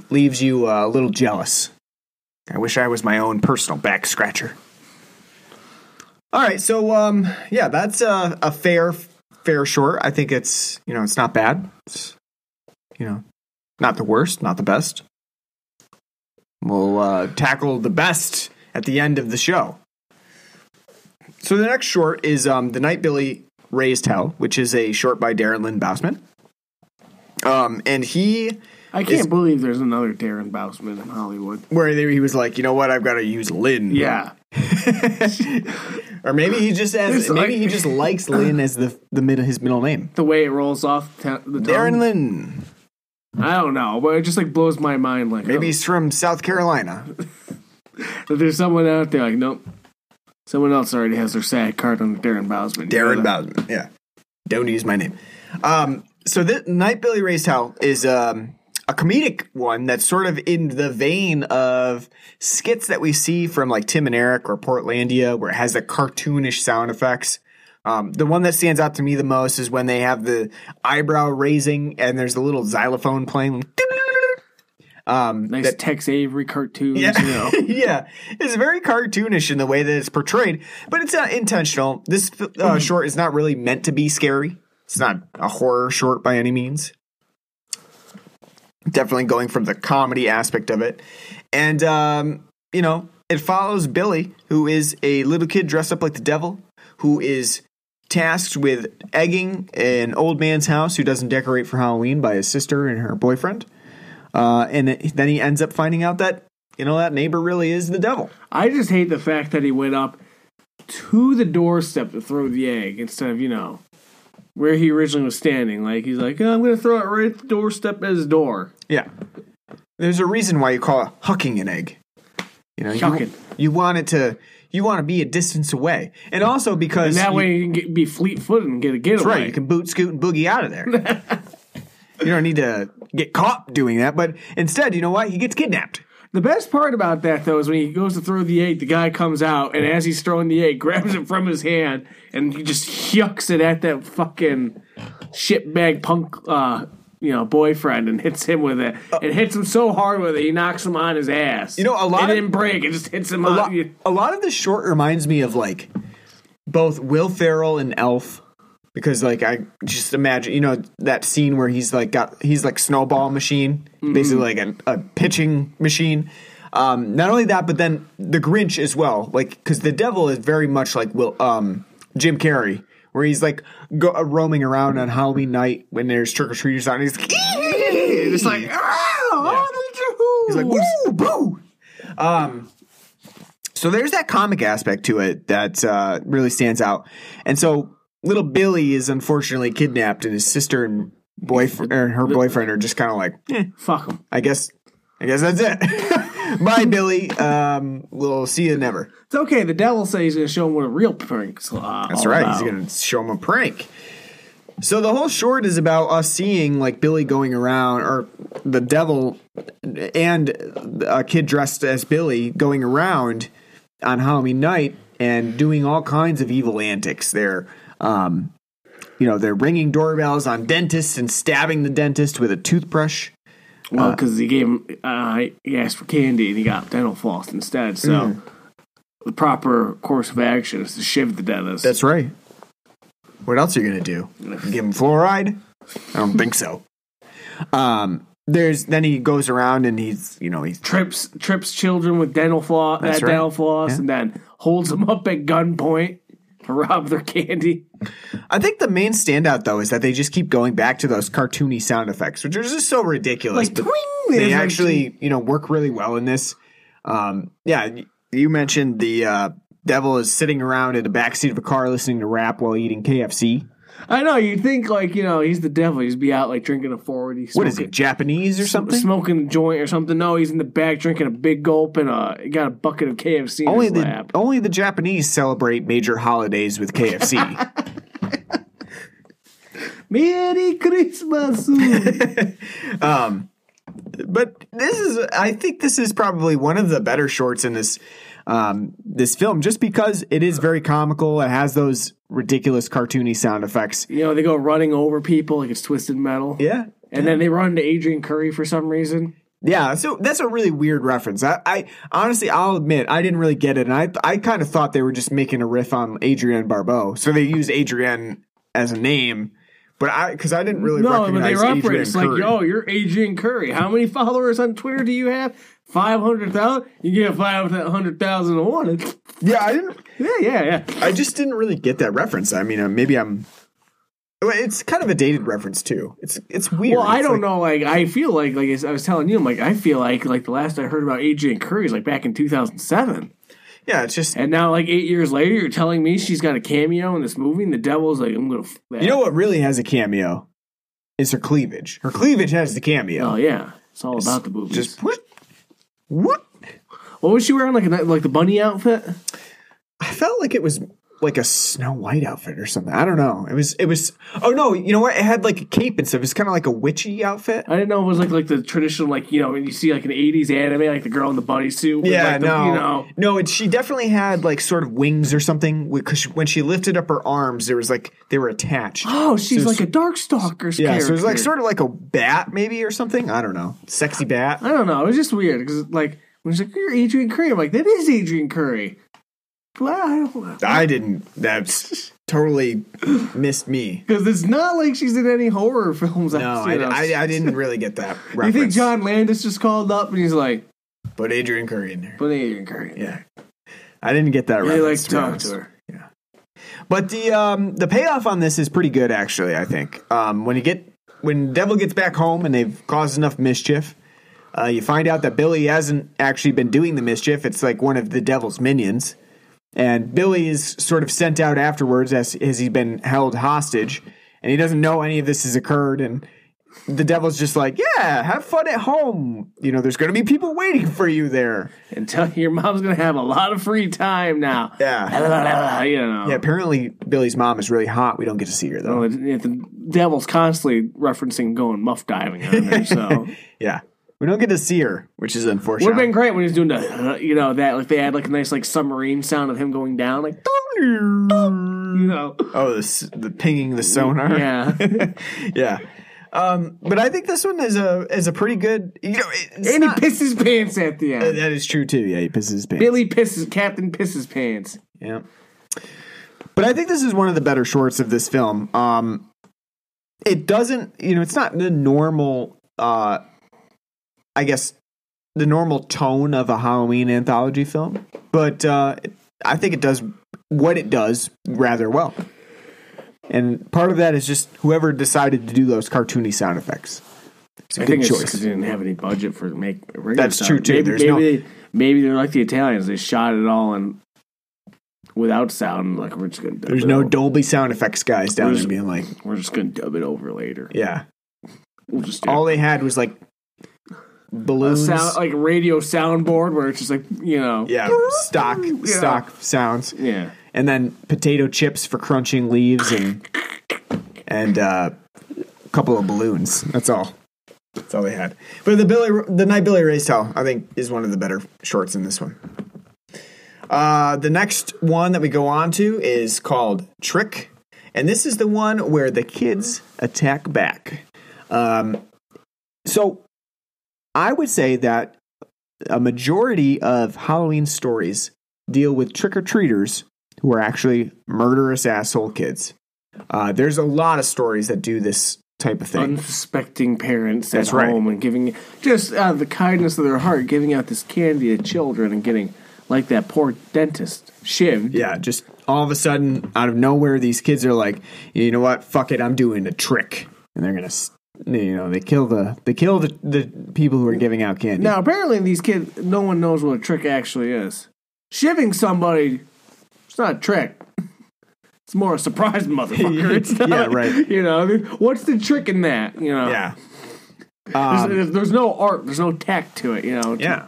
Leaves you uh, a little jealous. I wish I was my own personal back scratcher. All right, so um, yeah, that's a, a fair fair short. I think it's you know it's not bad. It's you know not the worst, not the best. We'll uh, tackle the best at the end of the show. So the next short is um, the night Billy raised hell, which is a short by Darren Lynn Bousman. Um, and he I can't believe there's another Darren Bousman in Hollywood. where he was like, you know what, I've got to use Lynn. Yeah. (laughs) or maybe he just has maybe like- he just likes (laughs) Lynn as the the mid his middle name. The way it rolls off ta- the tongue. Darren Lynn. I don't know, but it just like blows my mind. Like Maybe oh, he's from South Carolina. (laughs) there's someone out there like nope. Someone else already has their sad card on Darren Bousman. Darren Yeah. Bousman. Yeah. Don't use my name. Um, so the Night Billy Raised Hell is um, a comedic one that's sort of in the vein of skits that we see from like Tim and Eric or Portlandia, where it has the cartoonish sound effects. Um, the one that stands out to me the most is when they have the eyebrow raising and there's a little xylophone playing. Um, Nice that- Tex Avery cartoons. yeah, You know. (laughs) yeah, it's very cartoonish in the way that it's portrayed, but it's not intentional. This uh, short is not really meant to be scary. It's not a horror short by any means. Definitely going from the comedy aspect of it, and um, you know, it follows Billy, who is a little kid dressed up like the devil, who is tasked with egging an old man's house who doesn't decorate for Halloween by his sister and her boyfriend. Uh, and it, then he ends up finding out that you know that neighbor really is the devil. I just hate the fact that he went up to the doorstep to throw the egg instead of, you know, where he originally was standing. Like, he's like, oh, I'm going to throw it right at the doorstep at his door. Yeah, there's a reason why you call it hucking an egg. You know, you, you want it to you want to be a distance away, and also because And that you- way you can get, be fleet footed and get a getaway. That's right. You can boot, scoot, and boogie out of there. (laughs) you don't need to get caught doing that, but instead, you know what? He gets kidnapped. The best part about that, though, is when he goes to throw the egg, the guy comes out, and as he's throwing the egg, (laughs) grabs it from his hand, and he just yucks it at that fucking shitbag punk, uh, you know, boyfriend, and hits him with it. It hits him so hard with it, he knocks him on his ass. You know, a lot It of- didn't break; it just hits him A on. lot, a lot of the short reminds me of like both Will Ferrell and Elf. Because like I just imagine, you know, that scene where he's like got he's like snowball machine, basically like a, a pitching machine. Um, not only that, but then the Grinch as well. Like because the devil is very much like Will um, Jim Carrey, where he's like go, uh, roaming around on Halloween night when there's trick or treaters out, and he's like, It's like, oh, He's like, woo, boo. Um, so there's that comic aspect to it that uh, really stands out. And so little Billy is unfortunately kidnapped, and his sister and boyfriend or her boyfriend are just kind of like, eh, fuck him. I guess, I guess that's it. (laughs) Bye, Billy. Um, we'll see you never. It's okay. The devil says he's going to show him what a real prank's uh, That's right. about. He's going to show him a prank. So the whole short is about us seeing like Billy going around, or the devil and a kid dressed as Billy going around on Halloween night and doing all kinds of evil antics. They're, um, you know, they're ringing doorbells on dentists and stabbing the dentist with a toothbrush. Well, because he gave him, uh, he asked for candy and he got dental floss instead. So Mm. the proper course of action is to shiv the dentist. That's right. What else are you gonna do? (laughs) Give him fluoride? I don't think so. Um, there's then he goes around and he's you know he trips trips children with dental floss, uh, right. dental floss, Yeah. and then holds them up at gunpoint to (laughs) rob their candy. I think the main standout though is that they just keep going back to those cartoony sound effects, which are just so ridiculous. Like, they There's like- actually, you know, work really well in this. Um, yeah, you mentioned the uh, devil is sitting around in the backseat of a car listening to rap while eating KFC. I know you'd think like you know he's the devil. He's be out like drinking a forty. What is he, Japanese or something? Smoking a joint or something. No, he's in the back drinking a big gulp and uh, he got a bucket of KFC in Only his the lap. only the Japanese celebrate major holidays with KFC. (laughs) Merry Christmas. (laughs) but this is I think this is probably one of the better shorts in this um, this film just because it is very comical. It has those ridiculous cartoony sound effects. You know, they go running over people like it's twisted metal. Yeah. And then they run into Adrienne Curry for some reason. Yeah, so that's a really weird reference. I, I honestly, I'll admit, I didn't really get it, and I, I kind of thought they were just making a riff on Adrienne Barbeau, so they use Adrienne as a name, but I, because I didn't really No, but they recognize reference like, Curry. yo, you're Adrienne Curry. How many followers on Twitter do you have? Five hundred thousand. You get five hundred thousand to one. yeah, I didn't, Yeah, yeah, yeah. I just didn't really get that reference. I mean, uh, maybe I'm. well, It's kind of a dated reference too. It's it's weird. Well, I It's don't like- know. Like, I feel like, like I was telling you, I'm like, I feel like, like the last I heard about Adrienne Curry is like back in 2007, Yeah, it's just and now like eight years later, you're telling me she's got a cameo in this movie, and the devil's like, I'm gonna. F- that. you know what really has a cameo is her cleavage. Her cleavage has the cameo. Oh yeah, it's all about the boobies. Just what? What? what was she wearing? Like a like the bunny outfit? I felt like it was like a Snow White outfit or something. I don't know. It was. It was. Oh no! You know what? It had like a cape and stuff. It's kind of like a witchy outfit. I didn't know it was like like the traditional like you know when you see like an '80s anime like the girl in the bunny suit. with, Yeah, like, the, no, you know. no. It, she definitely had like sort of wings or something because when she lifted up her arms, there was like they were attached. (gasps) Oh, she's So like a dark stalker. yeah, so it was like sort of like a bat maybe or something. I don't know, sexy bat. I don't know. It was just weird because like when she's like you're Adrienne Curry, I'm like that is Adrienne Curry. Well, I I didn't. That's totally missed me. because it's not like she's in any horror films. No. I, I, I didn't really get that. (laughs) You Reference. think John Landis just called up and he's like, Put Adrienne Curry in there. "Put Adrienne Curry." in Yeah, there." I didn't get that. Really like to talk to her. Yeah, But the um the payoff on this is pretty good actually, I think. Um when you get when Devil gets back home and they've caused enough mischief, uh, you find out that Billy hasn't actually been doing the mischief. It's like one of the devil's minions. And Billy is sort of sent out afterwards as as he's been held hostage and he doesn't know any of this has occurred and the devil's just like, "Yeah, have fun at home. You know, there's going to be people waiting for you there." And tell your mom's gonna have a lot of free time now. (laughs) Yeah. you know. Yeah, apparently Billy's mom is really hot. We don't get to see her though. Well, it, it, the devil's constantly referencing going muff diving on there, so (laughs) Yeah. We don't get to see her, which is unfortunate. would have been great when he was doing the, uh, you know, that like they had like a nice like submarine sound of him going down, like you know, oh, the, the pinging the sonar. yeah. (laughs) yeah. Um, but I think this one is a is a pretty good. You know, it's and he not- pisses pants at the end. that is true too. Yeah, he pisses pants. Billy pisses, Captain pisses pants. Yeah. But I think this is one of the better shorts of this film. Um, it doesn't, you know, it's not the normal, uh, I guess, the normal tone of a Halloween anthology film, but uh, I think it does what it does rather well. And part of that is just whoever decided to do those cartoony sound effects. It's a I good think it's choice. because they didn't have any budget for make. That's sound. true, too. Maybe, maybe, no- they, maybe they're like the Italians. They shot it all and without sound. Like we're just gonna. Dub There's it no over. Dolby sound effects guys down There's- there being like, We're just gonna dub it over later. yeah. We'll just do All they had was like balloons. sound like radio soundboard where it's just like you know. Yeah, stock (laughs) stock sounds, Yeah. and then potato chips for crunching leaves, and and uh, a couple of balloons. That's all. That's all they had. But the Billy, the night Billy Raised Hell, I think, is one of the better shorts in this one. Uh, the next one that we go on to is called Trick, and this is the one where the kids attack back. Um, so I would say that a majority of Halloween stories deal with trick or treaters who are actually murderous asshole kids. Uh, there's a lot of stories that do this type of thing. Unsuspecting parents That's at right. home and giving just out of the kindness of their heart, giving out this candy to children and getting like that poor dentist shivved. yeah, just all of a sudden, out of nowhere, these kids are like, you know what? Fuck it, I'm doing a trick, and they're gonna, you know, they kill the they kill the, the people who are giving out candy. Now apparently these kids, no one knows what a trick actually is. Shivving somebody, it's not a trick. (laughs) It's more a surprise, motherfucker. (laughs) It's not, Yeah, right. You know, what's the trick in that? You know, yeah, There's, there's, there's no art, there's no tact to it. You know, Yeah.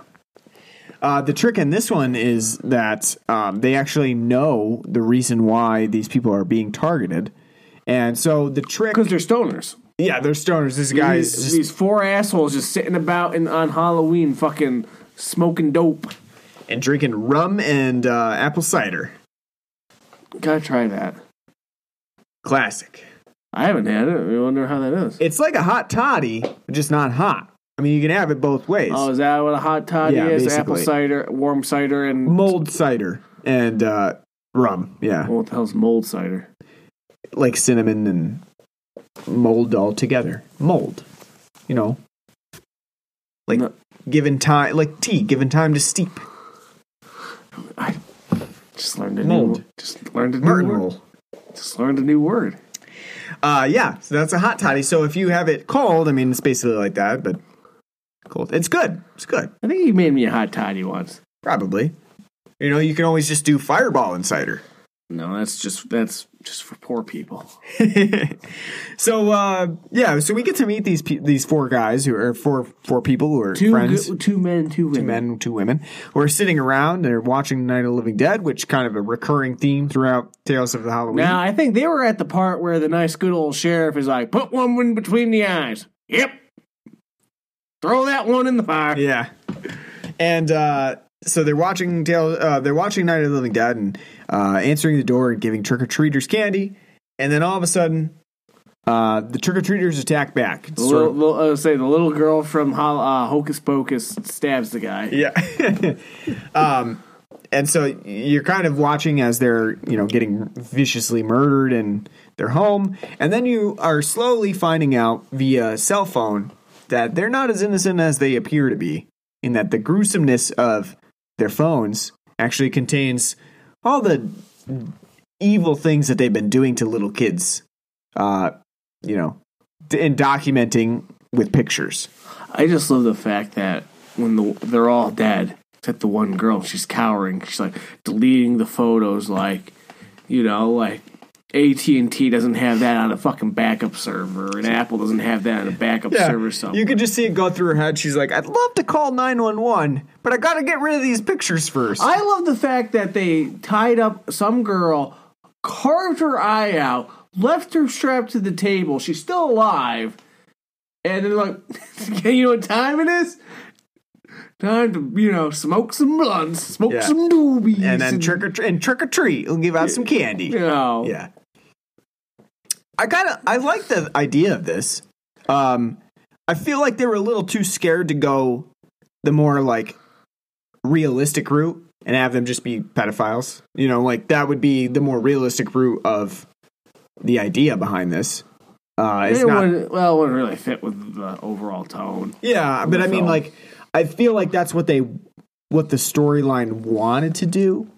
Uh, the trick in this one is that um, they actually know the reason why these people are being targeted. And so the trick. because they're stoners. Yeah, they're stoners. This guy is these, these four assholes just sitting about in, on Halloween, fucking smoking dope. and drinking rum and uh, apple cider. Gotta try that. Classic. I haven't had it. I wonder how that is. It's like a hot toddy, but just not hot. I mean, you can have it both ways. Oh, is that what a hot toddy Yeah, is? Apple cider, warm cider, and Mold cider and uh, rum. Yeah, what the hell's mold cider? like cinnamon and mold all together. Mold, you know, like No. given time, like tea, given time to steep. I just learned a Mold. new. Just learned a new Martin word. roll. Just learned a new word. Uh, yeah, so that's a hot toddy. So if you have it cold, I mean, it's basically like that, but cold. It's good. It's good. I think you made me a hot toddy once. Probably. You know, you can always just do fireball and cider. No, that's just that's just for poor people. (laughs) so uh, yeah, so we get to meet these pe- these four guys who are four four people who are Two friends. good, two men, two women. two men, two women, who are sitting around. They're watching Night of the Living Dead, which kind of a recurring theme throughout Tales of the Halloween. Now I think they were at the part where the nice good old sheriff is like, "Put one in between the eyes." Yep. Throw that one in the fire. yeah, and uh, so they're watching Tale. Uh, they're watching Night of the Living Dead and uh, answering the door and giving trick or treaters candy, and then all of a sudden, uh, the trick or treaters attack back. The little, little- uh, say the little girl from uh, Hocus Pocus stabs the guy. Yeah. (laughs) um, and so you're kind of watching as they're, you know, getting viciously murdered in their home. And then you are slowly finding out via cell phone that they're not as innocent as they appear to be, in that the gruesomeness of their phones actually contains all the evil things that they've been doing to little kids, uh, you know, and documenting with pictures. I just love the fact that when the, they're all dead, except the one girl, she's cowering. She's like deleting the photos, like you know, like AT and T doesn't have that on a fucking backup server, and Apple doesn't have that on a backup server. Somewhere. You could just see it go through her head. She's like, I'd love to call 911, but I got to get rid of these pictures first. I love the fact that they tied up some girl, carved her eye out, left her strapped to the table. She's still alive. And then, like, (laughs) you know what time it is? Time to, you know, smoke some blunts, smoke Yeah. some doobies. and then trick or, tr- and trick or treat. We'll give out some candy. You know. Yeah. I kind of I like the idea of this. Um, I feel like they were a little too scared to go the more like realistic route and have them just be pedophiles. You know, like that would be the more realistic route of the idea behind this. Uh, it's It not, wouldn't, well, it wouldn't really fit with the overall tone. Yeah, but I mean, film. like, I feel like that's what they, what the storyline wanted to do,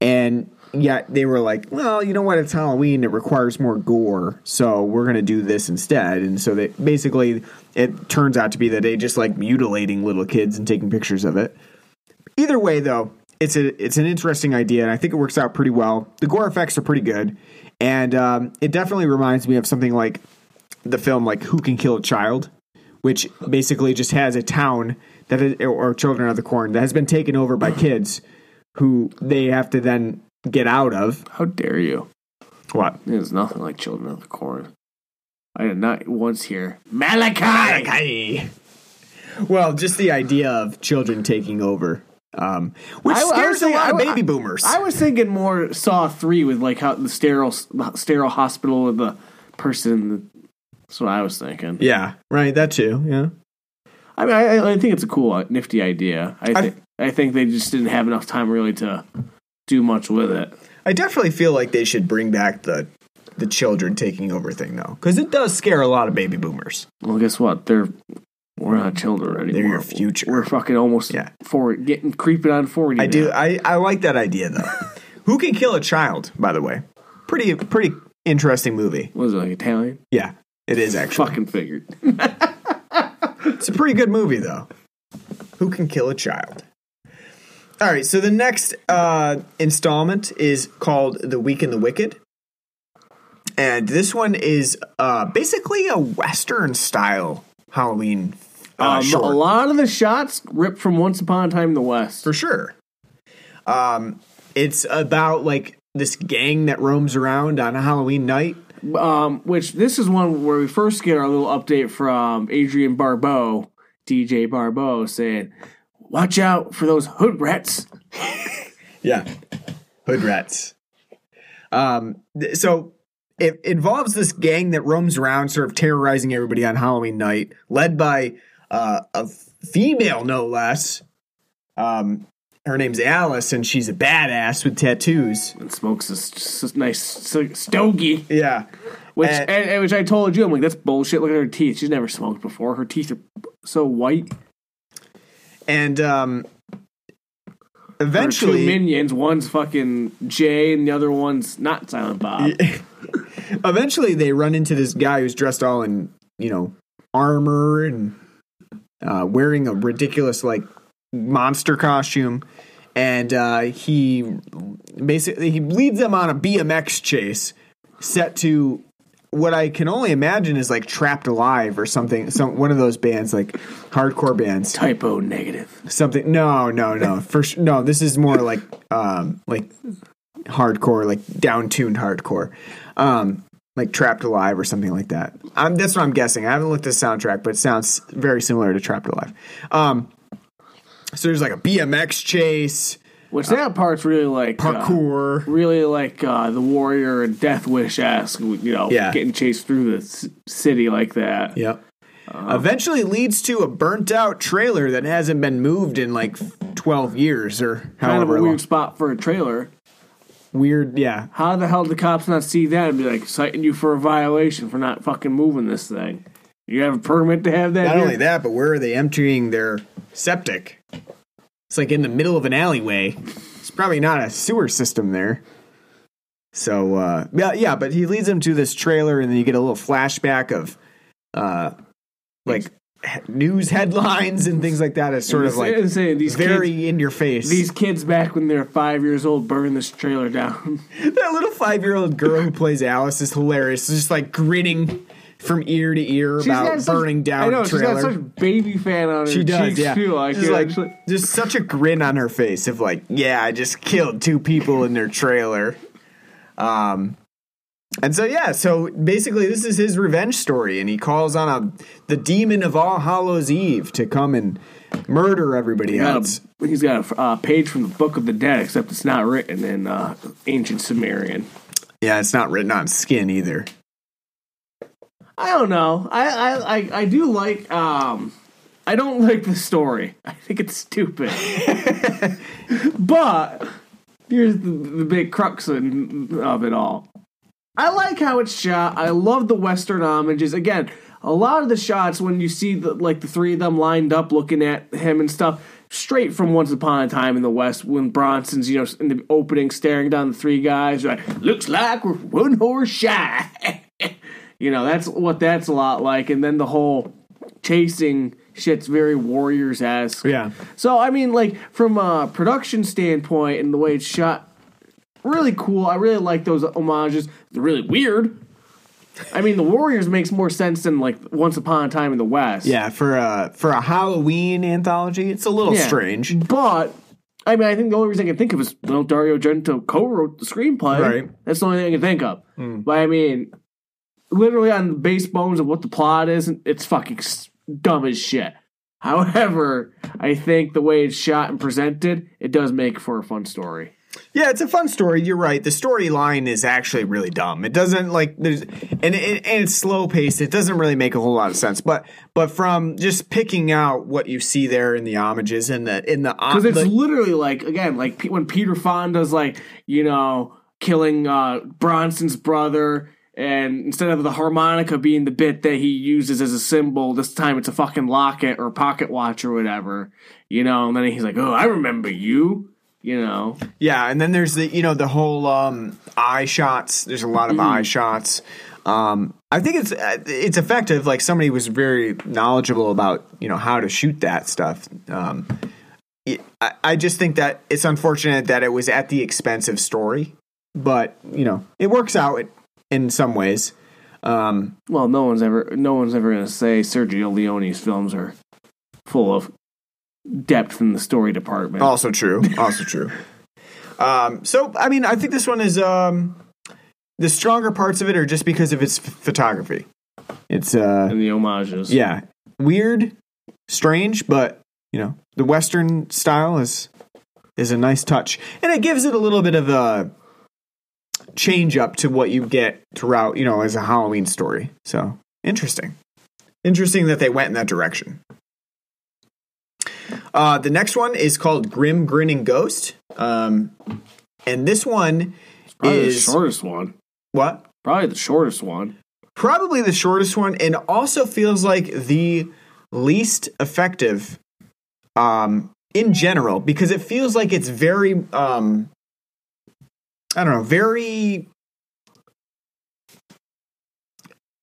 and yet they were like, well, you know what? It's Halloween. It requires more gore, so we're gonna do this instead. And so they basically, it turns out to be that they just like mutilating little kids and taking pictures of it. Either way, though, it's a it's an interesting idea, and I think it works out pretty well. The gore effects are pretty good, and um, it definitely reminds me of something like the film like Who Can Kill a Child, which basically just has a town that is, or Children of the Corn that has been taken over by kids who they have to then get out of. How dare you? What? There's nothing like Children of the Corn. I did not once hear Malachi. Well, just the idea of children taking over, um, which I- I scares was a lot of baby boomers. I was thinking more Saw three with like how the sterile sterile hospital with the person. That's what I was thinking. yeah, right. That too. Yeah. I mean, I, I think it's a cool, uh, nifty idea. I, I- th- I think they just didn't have enough time really to do much with it. I definitely feel like they should bring back the the children taking over thing though, because it does scare a lot of baby boomers. Well, guess what? They're we're not children anymore. They're your future. We're fucking almost Yeah. forward, getting creeping on forty. I do. now. I, I like that idea though. (laughs) Who can kill a child? By the way, pretty pretty interesting movie. Was it like Italian? Yeah, it is actually. Fucking figured. (laughs) (laughs) It's a pretty good movie though. Who can kill a child? All right, so the next uh, installment is called "The Week in the Wicked," and this one is uh, basically a western style Halloween uh, Um, a lot of the shots ripped from Once Upon a Time in the West. for sure. Um, it's about like this gang that roams around on a Halloween night. Um, which this is one where we first get our little update from Adrienne Barbeau, DJ Barbeau, saying, "Watch out for those hood rats." (laughs) Yeah, hood rats. Um, th- so it involves this gang that roams around, sort of terrorizing everybody on Halloween night, led by uh, a female, no less. Um, her name's Alice, and she's a badass with tattoos. And smokes this, this nice st- stogie, Yeah, which And- and, and which I told you, I'm like, that's bullshit. Look at her teeth. She's never smoked before. Her teeth are so white. And um, eventually, minions. One's fucking Jay, and the other one's not Silent Bob. (laughs) eventually they run into this guy who's dressed all in you know armor and uh, wearing a ridiculous like monster costume and uh, he basically he leads them on a bmx chase set to what i can only imagine is like trapped alive or something some one of those bands like hardcore bands. Type O Negative. something no no no for sure no this is more like um like hardcore like down tuned hardcore. Um like trapped alive or something like that. Um, that's what i'm guessing. I haven't looked at the soundtrack but it sounds very similar to trapped alive. Um so there's like a bmx chase Which that part's really like uh, parkour really like uh, the warrior and death wish esque. You know, Yeah. getting chased through the city like that. Yep. Eventually leads to a burnt out trailer that hasn't been moved in like 12 years or Kind of a long. weird spot for a trailer. Weird, yeah. How the hell did the cops not see that and be like citing you for a violation for not fucking moving this thing? You have a permit to have that? Not here? only that, but where are they emptying their septic? It's like in the middle of an alleyway. It's probably not a sewer system there. So uh, yeah, yeah, but he leads him to this trailer, and then you get a little flashback of uh, like news headlines and things like that. It's sort of like saying, these very kids, in your face. these kids back when they're five years old burn this trailer down. (laughs) that little five year old girl who plays Alice is hilarious. Just like grinning from ear to ear She's about such- burning down I know trailer. she's got such baby fan on her She does, cheeks yeah. too. Like, just it like actually- just such a grin on her face of like, yeah, I just killed two people in their trailer. Um, and so yeah, so basically this is his revenge story, and he calls on a the demon of All Hallows Eve to come and murder everybody got else. a, he's got a uh, page from the Book of the Dead, except it's not written in uh, ancient Sumerian. Yeah, it's not written on skin either. I don't know. I I, I, I do like. Um, I don't (laughs) like the story. I think it's stupid. (laughs) but here's the, the big crux of of it all. I like how it's shot. I love the western homages. Again, a lot of the shots when you see the like the three of them lined up looking at him and stuff, straight from Once Upon a Time in the West when Bronson's you know in the opening staring down the three guys. Like, looks like we're one horse shy. (laughs) you know that's what that's a lot like. And then the whole chasing shit's very Warriors esque. Yeah. So I mean, like from a production standpoint and the way it's shot, really cool. I really like those homages. They're really weird. I mean, the Warriors makes more sense than like Once Upon a Time in the West. Yeah, for a for a Halloween anthology, it's a little Yeah. strange. but I mean, I think the only reason I can think of is well, Dario Argento co-wrote the screenplay. Right. That's the only thing I can think of. Hmm. But I mean, literally on the base bones of what the plot is, it's fucking dumb as shit. However, I think the way it's shot and presented, it does make for a fun story. Yeah, it's a fun story. You're right. The storyline is actually really dumb. It doesn't like there's and it, and it's slow paced. It doesn't really make a whole lot of sense. But but from just picking out what you see there in the homages and the in the Because it's the- literally like again, like when Peter Fonda's like, you know, killing uh, Bronson's brother, and instead of the harmonica being the bit that he uses as a symbol, this time it's a fucking locket or pocket watch or whatever, you know. And then he's like, "Oh, I remember you," you know. yeah, and then there's the you know the whole um, eye shots. There's a lot of eye shots. Um, I think it's uh, it's effective. Like somebody was very knowledgeable about you know how to shoot that stuff. Um, it- I, I just think that it's unfortunate that it was at the expense of story, but you know it works out in some ways. Um, Well, no one's ever, no one's ever gonna say Sergio Leone's films are full of depth in the story department. also true. Also true. (laughs) Um, so I mean, I think this one is um, the stronger parts of it are just because of its ph- photography. It's uh, and the homages. yeah, weird, strange, but you know, the Western style is is a nice touch, and it gives it a little bit of a change up to what you get throughout, you know, as a Halloween story. So interesting. Interesting that they went in that direction. Uh, the next one is called Grim Grinning Ghost. Um, and this one Probably is the shortest one. what? Probably the shortest one. Probably the shortest one, and also feels like the least effective um, in general because it feels like it's very, um, I don't know, very.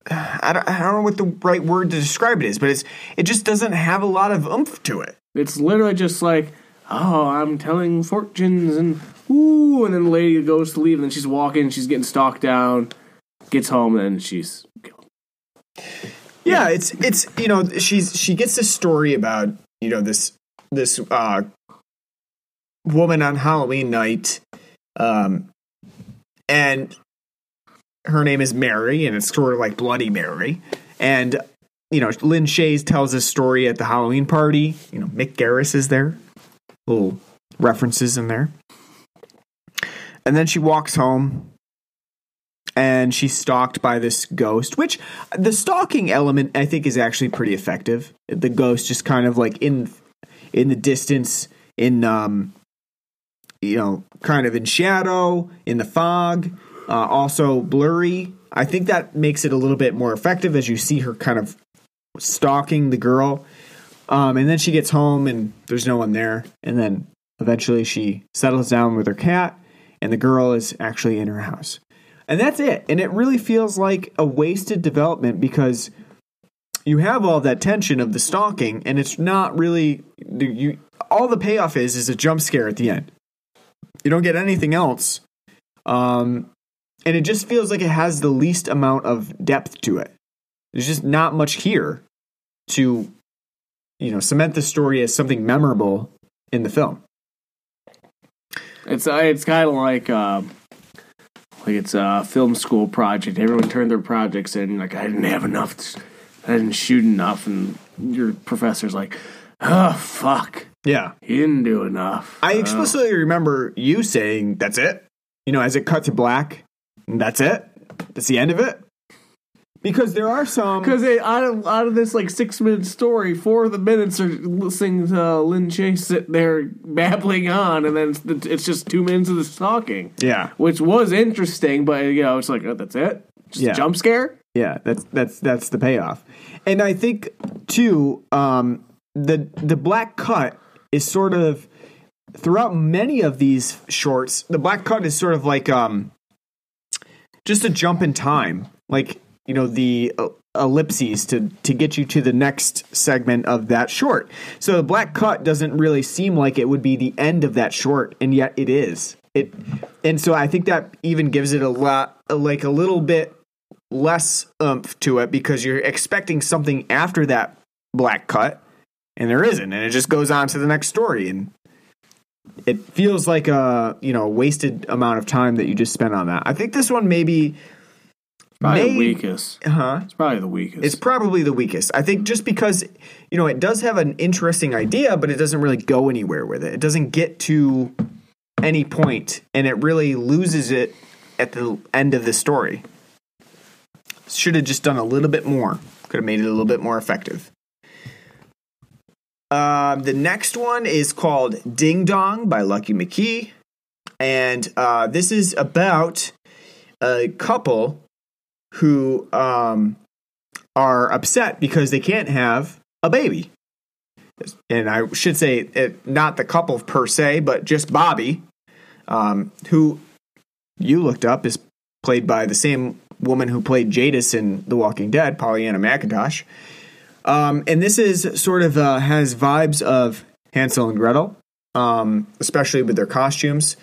I don't, I don't know what the right word to describe it is, but it's it just doesn't have a lot of oomph to it. It's literally just like, oh, I'm telling fortunes and ooh, and then the lady goes to leave, and then she's walking, she's getting stalked down, gets home, and then she's killed. Yeah, it's it's you know she's she gets this story about you know this this uh woman on Halloween night, um, and her name is Mary, and it's sort of like Bloody Mary, and you know Lin Shaye tells this story at the Halloween party. You know Mick Garris is there, little references in there, and then she walks home and she's stalked by this ghost which the stalking element i think is actually pretty effective. The ghost just kind of like in in the distance in um you know kind of in shadow in the fog uh, also blurry i think that makes it a little bit more effective as you see her kind of stalking the girl um and then she gets home and there's no one there and then eventually she settles down with her cat and the girl is actually in her house and that's it. And it really feels like a wasted development because you have all that tension of the stalking, and it's not really you. All the payoff is is a jump scare at the end. You don't get anything else, um, and it just feels like it has the least amount of depth to it. There's just not much here to, you know, cement the story as something memorable in the film. It's uh, it's kind of like um, like it's a film school project. Everyone turned their projects in. Like I didn't have enough. I didn't shoot enough, and your professor's like, "Oh fuck, Yeah. He didn't do enough." I explicitly remember you saying, "That's it." You know, as it cut to black, that's it. That's the end of it. Because there are some. Because out of out of this like six minute story, four of the minutes are listening to Lin Shaye sit there babbling on, and then it's, it's just two minutes of this talking, Yeah, which was interesting. But you know, it's like oh, that's it, just Yeah. a jump scare. yeah. That's that's that's the payoff, and I think too. Um, the the black cut is sort of throughout many of these shorts. The black cut is sort of like um, just a jump in time, like you know the uh, ellipses to to get you to the next segment of that short. So the black cut doesn't really seem like it would be the end of that short, and yet it is. It, and so I think that even gives it a lot, like a little bit less oomph to it because you're expecting something after that black cut, and there isn't, and it just goes on to the next story, and it feels like a you know wasted amount of time that you just spent on that. I think this one maybe Probably may- the weakest. huh? It's probably the weakest. It's probably the weakest. I think just because you know it does have an interesting idea, but it doesn't really go anywhere with it. It doesn't get to any point, and it really loses it at the end of the story. Should have just done a little bit more. Could have made it a little bit more effective. Um, the next one is called Ding Dong by Lucky McKee, and uh, this is about a couple who um, are upset because they can't have a baby. And I should say, it, not the couple per se, but just Bobby, um, who you looked up is played by the same woman who played Jadis in The Walking Dead, Pollyanna McIntosh. Um, and this is sort of uh, has vibes of Hansel and Gretel, um, especially with their costumes.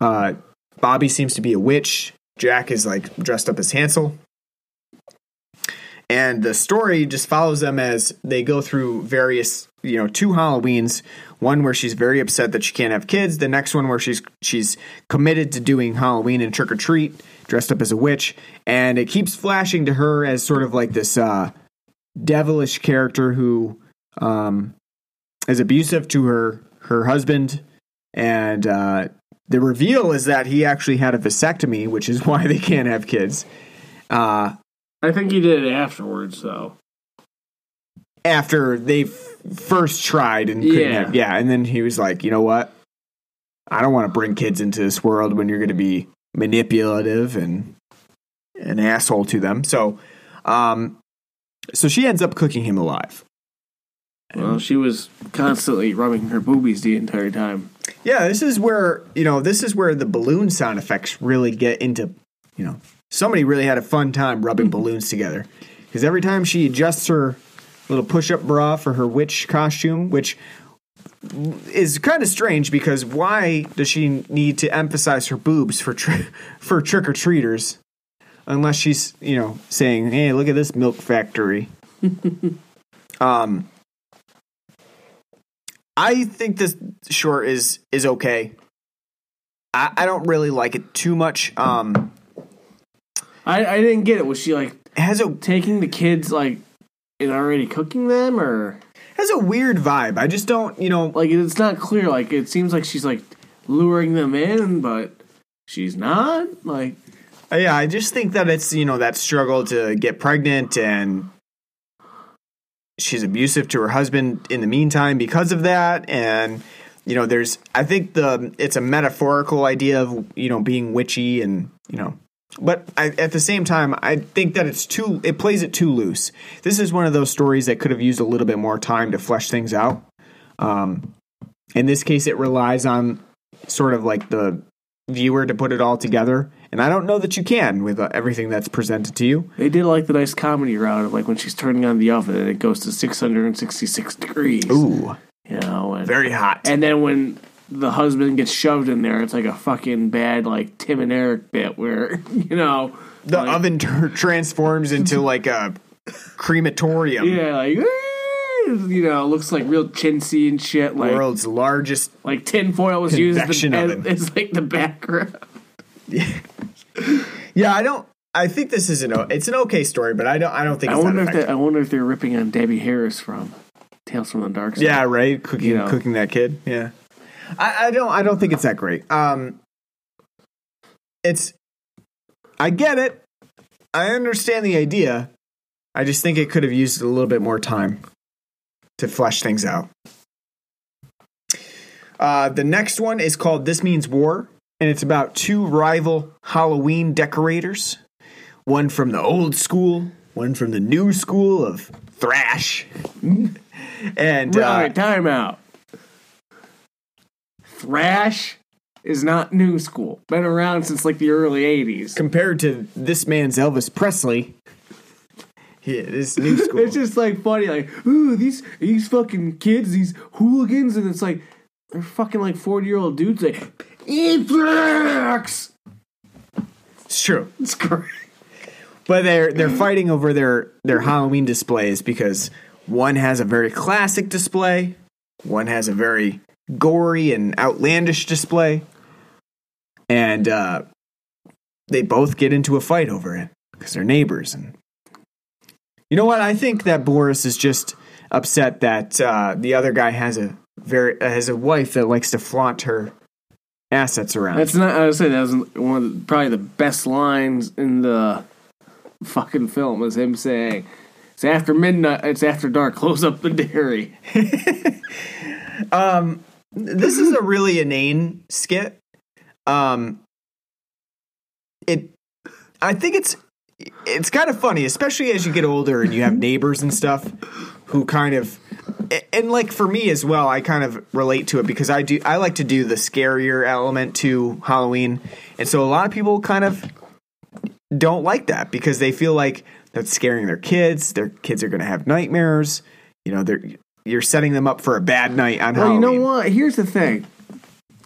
Uh, Bobby seems to be a witch. Jack is like dressed up as Hansel. And the story just follows them as they go through various, you know, two Halloweens. One where she's very upset that she can't have kids. The next one where she's she's committed to doing Halloween and trick or treat, dressed up as a witch. And it keeps flashing to her as sort of like this uh, devilish character who um, is abusive to her her husband and uh, the reveal is that he actually had a vasectomy, which is (laughs) why they can't have kids. Uh, I think he did it afterwards, though. after they f- first tried and couldn't Yeah. have, yeah, and then he was like, you know what? I don't want to bring kids into this world when you're going to be manipulative and an asshole to them. So, um, so she ends up cooking him alive. Well, she was constantly rubbing her boobies the entire time. Yeah, this is where you know this is where the balloon sound effects really get into. You know, somebody really had a fun time rubbing mm-hmm. balloons together because every time she adjusts her little push-up bra for her witch costume, which is kind of strange because why does she need to emphasize her boobs for tri- (laughs) for trick or treaters? Unless she's you know saying, "Hey, look at this milk factory." (laughs) um, I think this short is is okay. I, I don't really like it too much. Um, I, I didn't get it. Was she like has a taking the kids like and already cooking them, or has a weird vibe. I just don't, you know, like it's not clear? Like it seems like she's like luring them in, but she's not. Like yeah. I just think that it's you know that struggle to get pregnant and she's abusive to her husband in the meantime because of that. And you know there's i think the it's a metaphorical idea of you know being witchy and you know but I, at the same time i think that it's too it plays it too loose. This is one of those stories that could have used a little bit more time to flesh things out. Um in this case it relies on sort of like the viewer to put it all together and i don't know that you can with uh, everything that's presented to you they did like the nice comedy route of like when she's turning on the oven and it goes to six hundred and sixty six degrees. ooh you know, and, very hot and then when the husband gets shoved in there, it's like a fucking bad like Tim and Eric bit where (laughs) you know the like, oven transforms into like a crematorium. Yeah, like you know, looks like real chintzy and shit. Like World's largest. like tinfoil was used the, (laughs) as, oven. as like the background. Yeah, (laughs) I don't. I think this is an. It's an okay story, but I don't. I don't think. I It's wonder that if they, I wonder if they're ripping on Debbie Harris from Tales from the Dark Side. Yeah, right. Cooking, You know. cooking that kid. Yeah, I, I don't. I don't think it's that great. Um, it's. I get it. I understand the idea. I just think it could have used a little bit more time to flesh things out. Uh, the next one is called "This Means War," and it's about two rival Halloween decorators. One from the old school, one from the new school of thrash. (laughs) and uh, Right, time out. Thrash is not new school. Been around since like the early '80s. compared to this man's Elvis Presley, yeah, is new (laughs) school. It's just like funny, like, ooh, these these fucking kids, these hooligans, and it's like they're fucking like forty year old dudes. Like, Anthrax. it's true, It's great. but they're they're fighting over their their Halloween displays because one has a very classic display, one has a very gory and outlandish display, and uh, they both get into a fight over it because they're neighbors. And you know what? I think that Boris is just upset that uh, the other guy has a very has a wife that likes to flaunt her assets around. That's not. I would say that was one of the, probably the best lines in the fucking film. Was him saying, "It's after midnight. It's after dark. Close up the dairy." (laughs) this is a really inane skit. Um, it, I think it's it's kind of funny, especially as you get older and you have neighbors and stuff who kind of, and like for me as well, I kind of relate to it because I do I like to do the scarier element to Halloween, and so a lot of people kind of don't like that because they feel like that's scaring their kids. Their kids are going to have nightmares. You know, they're you're setting them up for a bad night on Halloween. You know what? Here's the thing.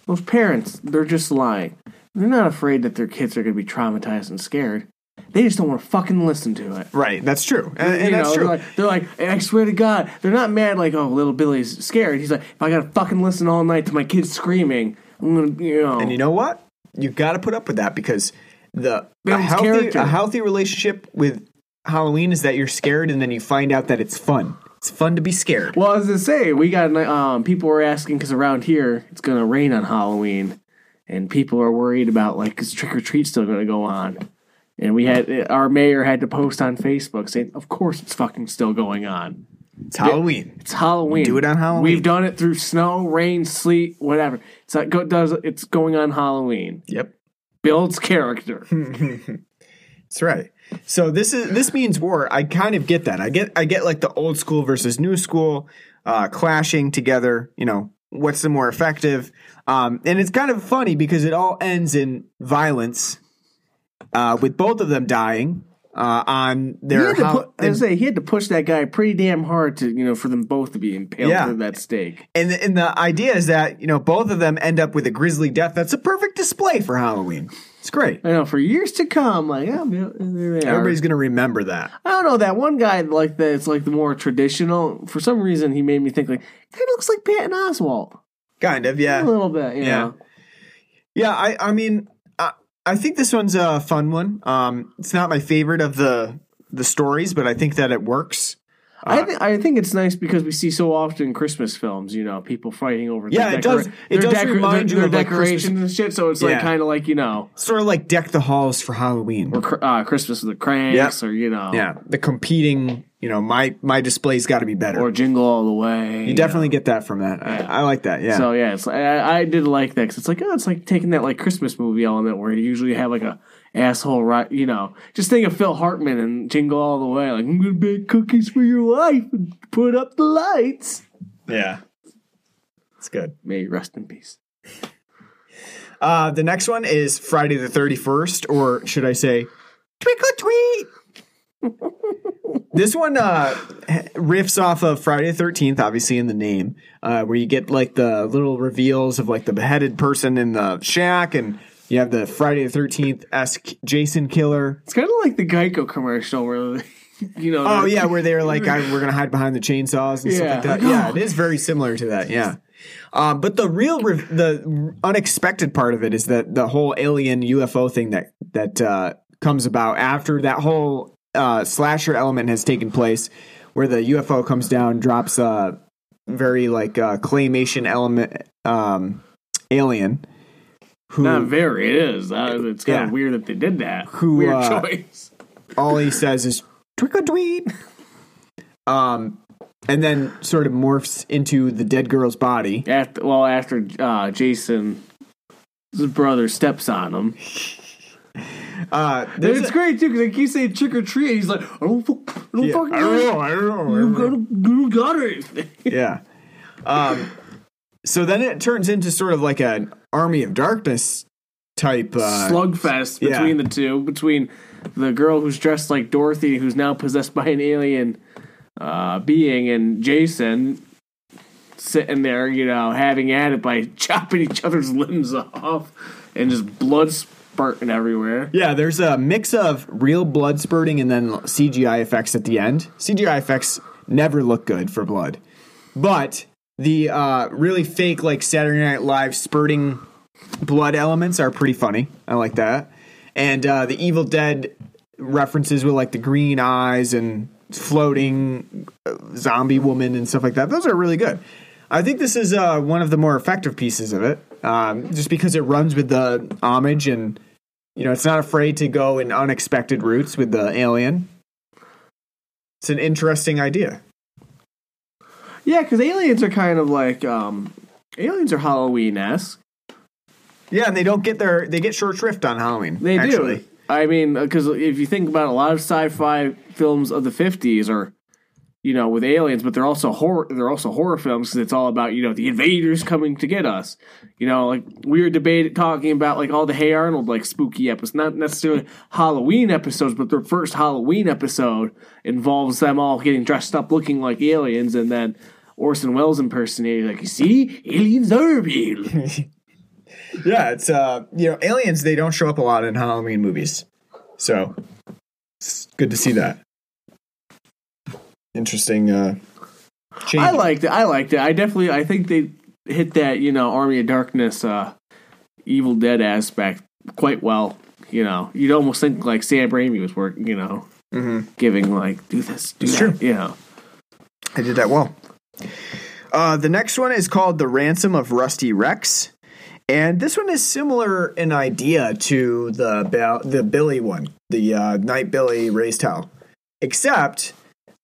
Those parents, they're just lying. They're not afraid that their kids are going to be traumatized and scared. They just don't want to fucking listen to it. Right, that's true, and, and that's know, true. They're like, they're like, I swear to God, they're not mad like, oh, little Billy's scared. He's like, if I gotta fucking listen all night to my kids screaming, I'm gonna, you know. and you know what? You got to put up with that because the a healthy character. a healthy relationship with Halloween is that you're scared and then you find out that it's fun. It's fun to be scared. Well, as I say, we got um, people were asking because around here it's gonna rain on Halloween, and people are worried about like is trick or treat still going to go on? And we had our mayor had to post on Facebook saying, "Of course it's fucking still going on. It's Halloween. It's Halloween. Do it on Halloween. We've done it through snow, rain, sleet, whatever. It's like go, does it's going on Halloween. Yep. Builds character. (laughs) That's right. So this is this means war. I kind of get that. I get I get like the old school versus new school uh, clashing together. You know what's the more effective? Um, and it's kind of funny because it all ends in violence, uh, with both of them dying uh, on their. to hol- pu- I say, he had to push that guy pretty damn hard to you know for them both to be impaled Yeah. with that stake. and the, and the idea is that you know both of them end up with a grisly death. That's a perfect display for Halloween. It's great. I know for years to come. Like yeah, yeah, there they are. Everybody's gonna remember that. I don't know that one guy like that. It's like the more traditional. For some reason, he made me think like kind of looks like Patton Oswalt Kind of, yeah. a little bit. You Yeah. know? Yeah, I I mean, I, I think this one's a fun one. Um, it's not my favorite of the the stories, but I think that it works. I think I think it's nice because we see so often Christmas films, you know, people fighting over Yeah, their it does- it does remind their, you of, their like, decorations and shit. So it's like kind of like you know, Sort of like deck the halls for Halloween. or uh, Christmas with the Cranks, or you know, yeah, the competing. You know, my my display's got to be better. or Jingle All the Way. you definitely get that from that. I, I like that. Yeah. So yeah, it's I, I did like that because it's like oh, it's like taking that like Christmas movie element where you usually have like a asshole right, you know. Just think of Phil Hartman and Jingle All the Way, like I'm gonna bake cookies for your wife and put up the lights. yeah. It's good. May he rest in peace. Uh, the next one is Friday the 31st, or should I say, or Tweet. (laughs) this one uh, riffs off of Friday the 13th, obviously in the name, uh, where you get like the little reveals of like the beheaded person in the shack, and you have the Friday the 13th esque Jason killer. It's kind of like the Geico commercial where, (laughs) you know. Oh they're- yeah, where they're like, (laughs) I, we're gonna hide behind the chainsaws and Yeah. stuff like that. (laughs) Yeah, it is very similar to that. Yeah, um, but the real, re- the unexpected part of it is that the whole alien UFO thing that that uh, comes about after that whole uh, slasher element has taken place, where the UFO comes down, drops a very like uh, claymation element um, alien. Who Not very. It is. Uh, it's kind of Yeah. weird that they did that. Who, weird uh, choice. (laughs) all he says is or tweet. Um, and then sort of morphs into the dead girl's body. After well, after uh, Jason, his brother steps on him. Uh, And it's a- great too because they keep saying trick or treat. And he's like, I don't, fuck, I don't Yeah, fucking I don't know. I don't know. I You don't know. got, you got it. (laughs) Yeah. Um, so then it turns into sort of like an army of darkness type. Uh, Slugfest yeah. between the two, between the girl who's dressed like Dorothy, who's now possessed by an alien uh, being, and Jason sitting there, you know, having at it by (laughs) chopping each other's limbs off and just blood spurting everywhere. yeah, there's a mix of real blood spurting and then CGI effects at the end. CGI effects never look good for blood, but the uh, really fake like Saturday Night Live spurting blood elements are pretty funny. I like that. And uh, the Evil Dead references with like the green eyes and floating uh, zombie woman and stuff like that. Those are really good. I think this is uh, one of the more effective pieces of it, um, just because it runs with the homage and you know it's not afraid to go in unexpected routes with the alien. It's an interesting idea. Yeah, because aliens are kind of like um, aliens are Halloween esque. Yeah, and they don't get their they get short shrift on Halloween. They actually. do. I mean, because if you think about it, a lot of sci-fi films of the '50s are, you know, with aliens, but they're also horror. They're also horror films because it's all about you know the invaders coming to get us. You know, like we were debating talking about like all the Hey Arnold like spooky episodes, not necessarily Halloween episodes, but their first Halloween episode involves them all getting dressed up looking like aliens, and then Orson Welles impersonating like, you see, aliens are real. (laughs) Yeah, it's uh you know, aliens they don't show up a lot in Halloween movies. So it's good to see that. Interesting uh change. I liked it. I liked it. I definitely. I think they hit that you know Army of Darkness, uh, Evil Dead aspect quite well. You know, you'd almost think like Sam Raimi was working. You know, giving like do this, do It's that. true. You know, I did that well. Uh the next one is called The Ransom of Rusty Rex. And this one is similar in idea to the the Billy one, the uh, Night Billy raised hell, except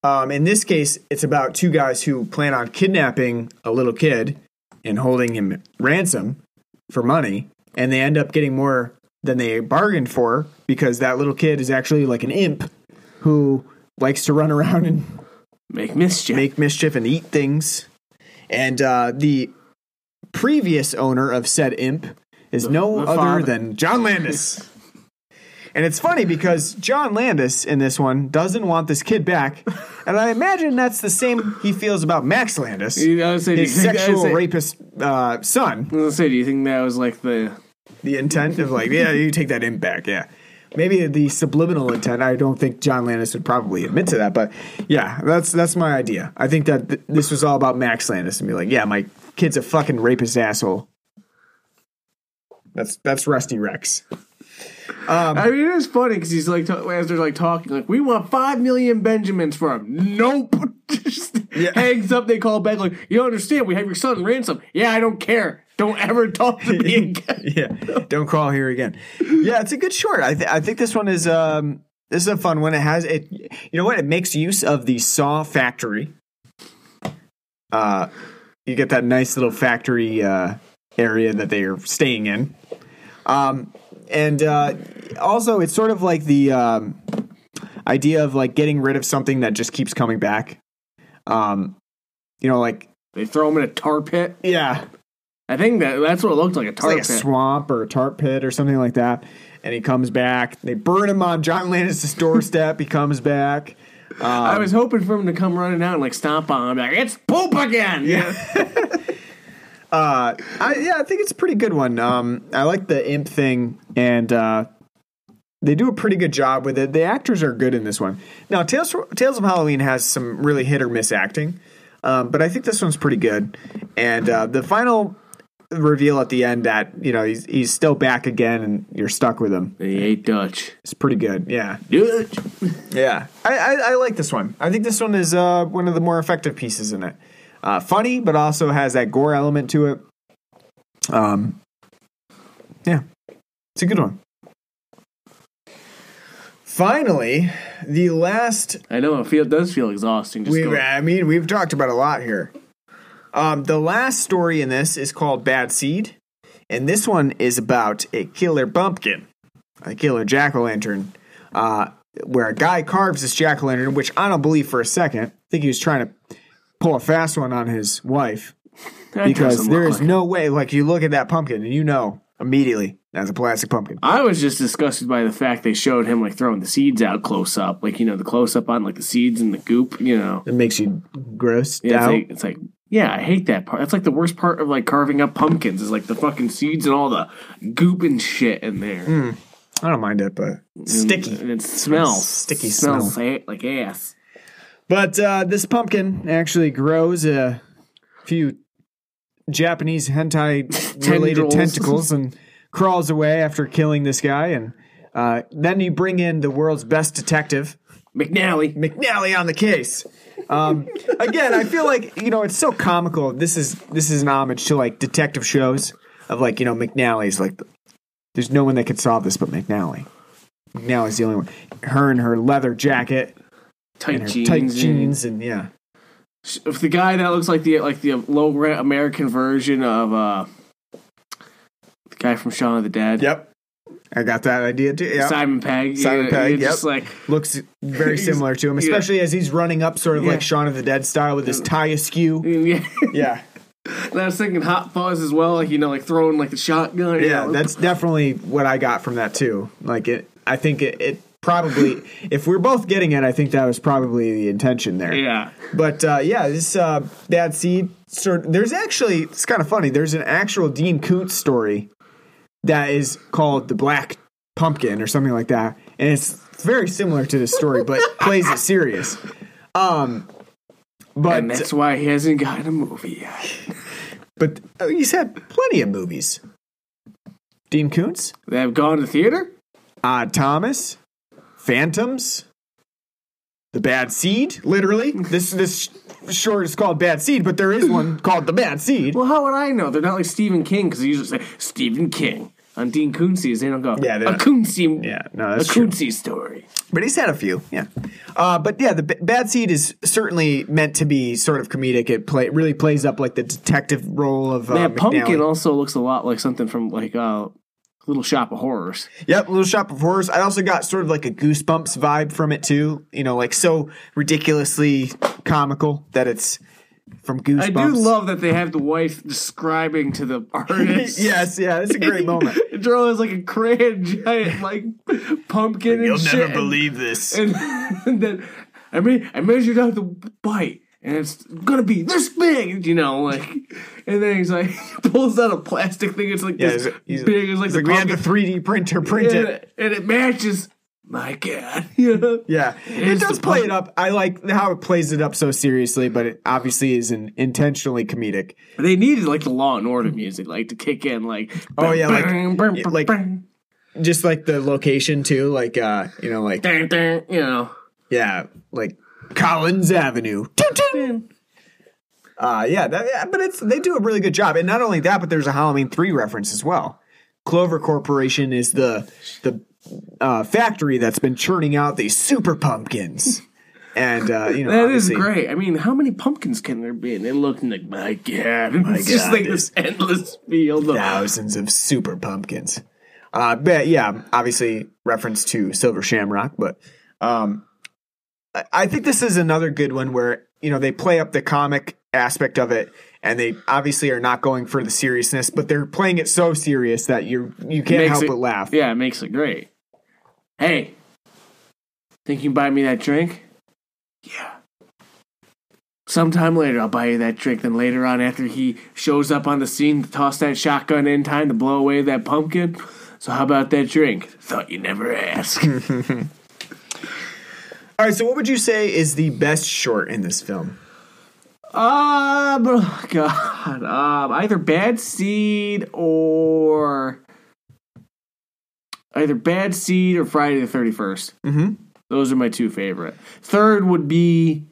um, in this case, it's about two guys who plan on kidnapping a little kid and holding him ransom for money, and they end up getting more than they bargained for because that little kid is actually like an imp who likes to run around and Make mischief. make mischief and eat things. And uh, the previous owner of said imp is no the other father. than John Landis. (laughs) and it's funny because John Landis in this one doesn't want this kid back. And I imagine that's the same he feels about Max Landis, You know, I was saying, his do you think- I was sexual saying- rapist uh, son. I was say, do you think that was like the The intent of like, yeah, you take that imp back, yeah. Maybe the subliminal intent. I don't think John Landis would probably admit to that, but yeah, that's that's my idea. I think that th- this was all about Max Landis and be like, yeah, my kid's a fucking rapist asshole. That's that's Rusty Rex. I mean, it is funny because he's like, as they're like talking, like, we want five million Benjamins for him. Nope. (laughs) Just hangs up. They call back, like, you don't understand. We have your son ransom. Yeah, I don't care. Don't ever talk to me (laughs) again. yeah, (laughs) don't crawl here again. Yeah, it's a good short. I th- I think this one is um this is a fun one. It has it. You know what? It makes use of the saw factory. Uh, you get that nice little factory uh, area that they are staying in. Um, and uh, also it's sort of like the um, idea of like getting rid of something that just keeps coming back. Um, you know, like They throw him in a tar pit. yeah, I think that that's what it looked like a tar like a swamp or a tar pit or something like that. And he comes back. They burn him on John Landis' doorstep. he comes back. I was hoping for him to come running out and like stomp on him, like it's poop again. Yeah. (laughs) (laughs) Uh, I, yeah, I think it's a pretty good one. Um, I like the imp thing, and uh, they do a pretty good job with it. The actors are good in this one. Now, Tales, Tales of Halloween has some really hit or miss acting, um, but I think this one's pretty good. And uh, the final reveal at the end that you know he's he's still back again, and you're stuck with him. They ate Dutch. It's pretty good. Yeah. Dutch. Yeah, I, I, I like this one. I think this one is uh, one of the more effective pieces in it. Uh, funny, but also has that gore element to it. Um, yeah, it's a good one. Finally, the last. I know it feel does feel exhausting. Just We, going, I mean, we've talked about a lot here. Um, the last story in this is called Bad Seed, and this one is about a killer pumpkin, a killer jack o' lantern, uh, where a guy carves this jack o' lantern, which I don't believe for a second. I think he was trying to pull a fast one on his wife (laughs) That because doesn't there look is like- no way. Like you look at that pumpkin and you know immediately that's a plastic pumpkin. I was just disgusted by the fact they showed him like throwing the seeds out close up, like you know the close up on like the seeds and the goop. You know, It makes you gross yeah, it's out. like, it's like yeah, I hate that part. That's like the worst part of like carving up pumpkins is like the fucking seeds and all the goop and shit in there. Hmm. I don't mind it, but And- sticky. and it smells Sticky smells smell. like ass. But uh, this pumpkin actually grows a few Japanese hentai (laughs) related tentacles and crawls away after killing this guy. And uh, then you bring in the world's best detective, McNally. McNally, on the case. Um, again, I feel like you know it's so comical. This is this is an homage to like detective shows of like you know McNally's like there's no one that could solve this but McNally. McNally's the only one. Her and her leather jacket Tight jeans. tight and- jeans and yeah. If the guy that looks like the like the low rent American version of uh the guy from Shaun of the Dead. Yep. I got that idea too. Yeah. Simon Pegg. Simon yeah, Pegg, you're Just yep. like Looks (laughs) very similar to him, yeah. especially as he's running up sort of Yeah. like Shaun of the Dead style with his tie askew. (laughs) yeah. Yeah. And I was thinking Hot Fuzz as well, like you know, like throwing like the shotgun. Yeah, know. that's definitely what I got from that too. Like it I think it, it probably if we're both getting it, I think that was probably the intention there. yeah. But uh, yeah, this uh, bad seed. Sort there's actually it's kind of funny. There's an actual Dean Koontz story that is called the Black Pumpkin or something like that, and it's very similar to this story, but (laughs) plays it serious. Um, but And that's why he hasn't gotten a movie yet. but uh, he's had plenty of movies. Dean Koontz, They have gone to theater. Odd Thomas, Phantoms. the Bad Seed. Literally, (laughs) this this short is called Bad Seed, but there is one (laughs) called the Bad Seed. Well, how would I know? They're not like Stephen King because they usually say Stephen King on Dean Koontzy's. They don't go Yeah, they're a not- Koontzy. Yeah, no, that's a true. Koontzy story. But he's had a few, yeah. Uh, but yeah, the B- Bad Seed is certainly meant to be sort of comedic. It play really plays up like the detective role of uh, Man, Pumpkin McNally. also looks a lot like something from like uh, Little Shop of Horrors. Yep, Little Shop of Horrors. I also got sort of like a Goosebumps vibe from it too. You know, like so ridiculously comical that it's from Goosebumps. I do love that they have the wife describing to the (laughs) artist. yes, yeah, it's a great moment. (laughs) It is like a crayon giant like pumpkin and You'll shit. never believe this. And, (laughs) and then I mean I measured out the bite and it's gonna be this big, you know, like and then he's like (laughs) pulls out a plastic thing, it's like Yeah, this he's, big, it's like like we had the 3D printer print and, it. and it matches my god. (laughs) You know? Yeah, it does play it up. I like how it plays it up so seriously, but it obviously is an intentionally comedic. They needed like the Law and Order music, like to kick in, like Oh, yeah, like- bang, bang, yeah, like- Just like the location too, like uh, you know, like dang, dang, you know. yeah, like Collins Avenue. Uh, yeah, that, yeah, but it's they do a really good job, and not only that, but there's a Halloween three reference as well. Clover Corporation is the the uh, factory that's been churning out these super pumpkins, and uh, you know That is great. I mean, how many pumpkins can there be? And it looked like my god, it's just like this endless field of thousands of super pumpkins. Uh, but yeah, obviously reference to Silver Shamrock, but um, I- think this is another good one where you know they play up the comic aspect of it, and they obviously are not going for the seriousness, but they're playing it so serious that you you can't help it- but laugh. Yeah, it makes it great. Hey, think you can buy me that drink? Yeah. Sometime later, I'll buy you that drink. Then later on, after he shows up on the scene to toss that shotgun in time to blow away that pumpkin. So how about that drink? Thought you'd never asked. (laughs) All right, so what would you say is the best short in this film? Um, oh (laughs) God, um, either Bad Seed or either Bad Seed or Friday the Thirty Mhm. Those are my two favorite. Third would be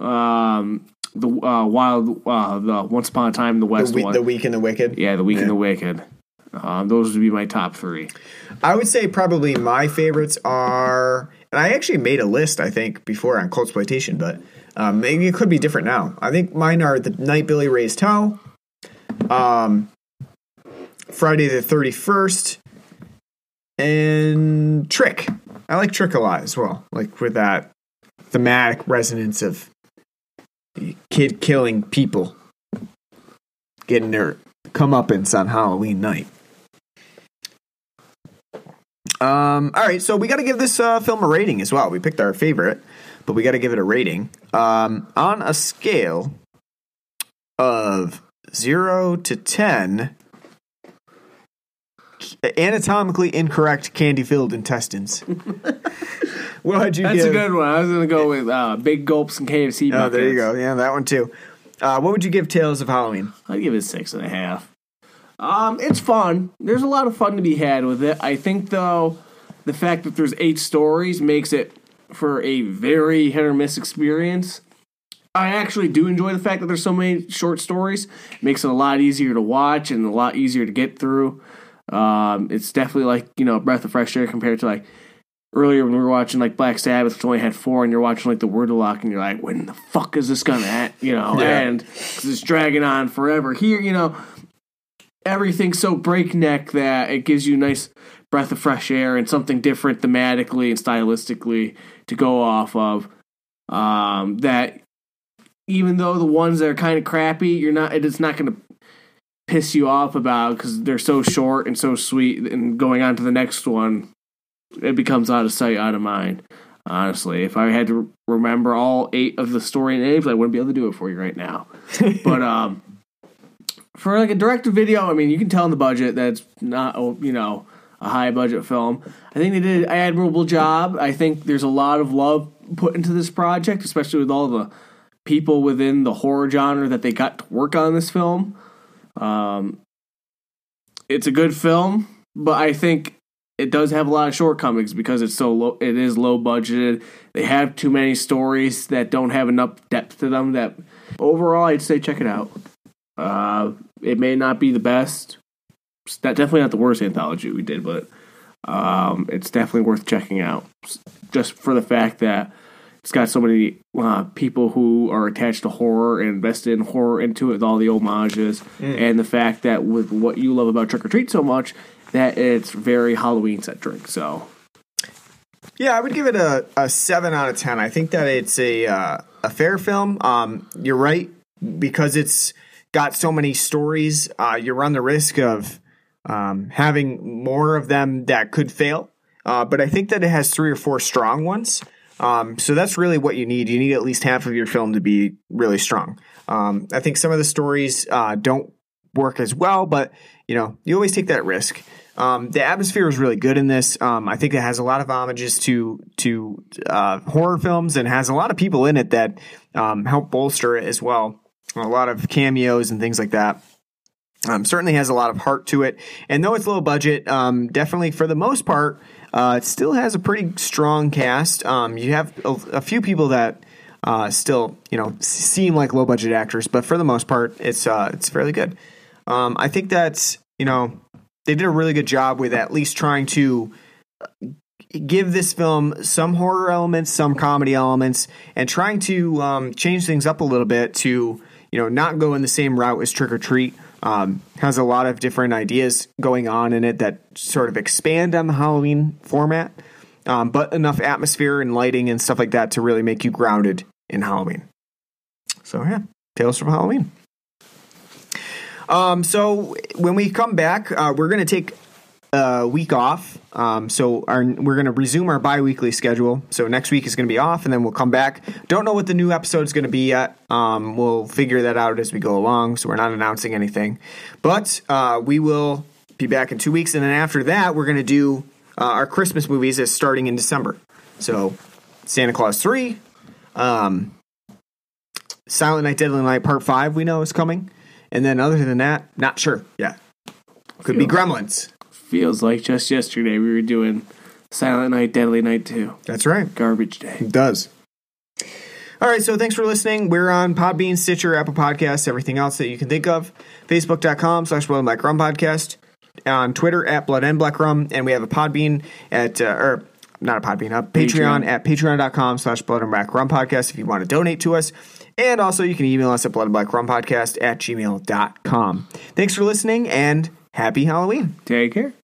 um the uh, Wild uh, the Once Upon a Time in the The, West we- one. the Weak and the Wicked. yeah, the Weak Yeah. and the Wicked. Um, those would be my top three. I would say probably my favorites are, and I actually made a list I think before on Cold Exploitation, but um, maybe it could be different now. I think mine are the Night Billy Raised Hell, um, Friday the Thirty First, and Trick. I like Trick a lot as well, like with that thematic resonance of kid killing people, getting their comeuppance on Halloween night. Um, all right, so we got to give this uh, film a rating as well. We picked our favorite, but we got to give it a rating. Um, on a scale of zero to ten, anatomically incorrect candy-filled intestines. (laughs) what would you That's give? a good one. I was gonna go with uh, Big Gulps and KFC. Oh, there you go. Yeah, that one too. Uh, what would you give Tales of Halloween? I'd give it six and a half. Um, it's fun. There's a lot of fun to be had with it. I think though, the fact that there's eight stories makes it for a very hit or miss experience. I actually do enjoy the fact that there's so many short stories. It makes it a lot easier to watch and a lot easier to get through. Um, it's definitely like you know a breath of fresh air compared to like earlier when we were watching like Black Sabbath, which only had four, and you're watching like the Wurdalak, and you're like, when the fuck is this gonna end? You know, Yeah. and 'cause it's dragging on forever. Here, you know, everything's so breakneck that it gives you a nice breath of fresh air and something different thematically and stylistically to go off of. Um, that even though the ones that are kind of crappy, you're not. It's not going to piss you off about because they're so short and so sweet. And going on to the next one, it becomes out of sight, out of mind. Honestly, if I had to remember all eight of the story names, I wouldn't be able to do it for you right now. (laughs) but um, for like a direct video, I mean, you can tell in the budget that's not you know a high budget film. I think they did an admirable job. I think there's a lot of love put into this project, especially with all the people within the horror genre that they got to work on this film. Um, it's a good film, but I think it does have a lot of shortcomings because it's so low. It is low budgeted. They have too many stories that don't have enough depth to them. That overall, I'd say check it out. Uh, it may not be the best. It's not, definitely not the worst anthology we did, but um, it's definitely worth checking out. Just for the fact that it's got so many uh, people who are attached to horror and invested in horror into it with all the homages, and the fact that with what you love about Trick or Treat so much, that it's very Halloween centric. So Yeah, I would give it a, a seven out of ten. I think that it's a uh, a fair film. Um, you're right because it's got so many stories. Uh, you run the risk of um, having more of them that could fail. Uh, but I think that it has three or four strong ones. Um, so that's really what you need. You need at least half of your film to be really strong. Um, I think some of the stories uh, don't work as well, but you know you always take that risk. Um, the atmosphere is really good in this. Um, I think it has a lot of homages to to uh, horror films and has a lot of people in it that um, help bolster it as well. A lot of cameos and things like that. Um, certainly has a lot of heart to it, and though it's low budget, um, definitely for the most part, uh, it still has a pretty strong cast. Um, you have a, a few people that uh, still, you know, seem like low budget actors, but for the most part, it's uh, it's fairly good. Um, I think that's you know they did a really good job with at least trying to give this film some horror elements, some comedy elements, and trying to um, change things up a little bit to you know not go in the same route as Trick or Treat. Um, has a lot of different ideas going on in it that sort of expand on the Halloween format, um, but enough atmosphere and lighting and stuff like that to really make you grounded in Halloween. So yeah, Tales from Halloween. Um, so when we come back, uh, we're going to take a week off. Um, so our, we're going to resume our bi-weekly schedule. So next week is going to be off, and then we'll come back. Don't know what the new episode is going to be yet. Um, we'll figure that out as we go along. So we're not announcing anything, but uh, we will be back in two weeks, and then after that, we're going to do uh, our Christmas movies as starting in December. So Santa Claus three, um, Silent Night, Deadly Night Part Five. We know is coming, and then other than that, not sure. Yeah, could be Gremlins. Feels like just yesterday we were doing Silent Night, Deadly Night two, That's right. Garbage Day. It does. All right, so thanks for listening. We're on Podbean, Stitcher, Apple Podcasts, everything else that you can think of. Facebook.com slash Blood and Black Rum Podcast. On Twitter at Blood and Black Rum. And we have a Podbean at, uh, or not a Podbean, a Patreon, Patreon. at patreon.com slash Blood and Black Rum Podcast if you want to donate to us. And also you can email us at Blood and Black Rum Podcast at gmail.com. Thanks for listening and happy Halloween. Take care.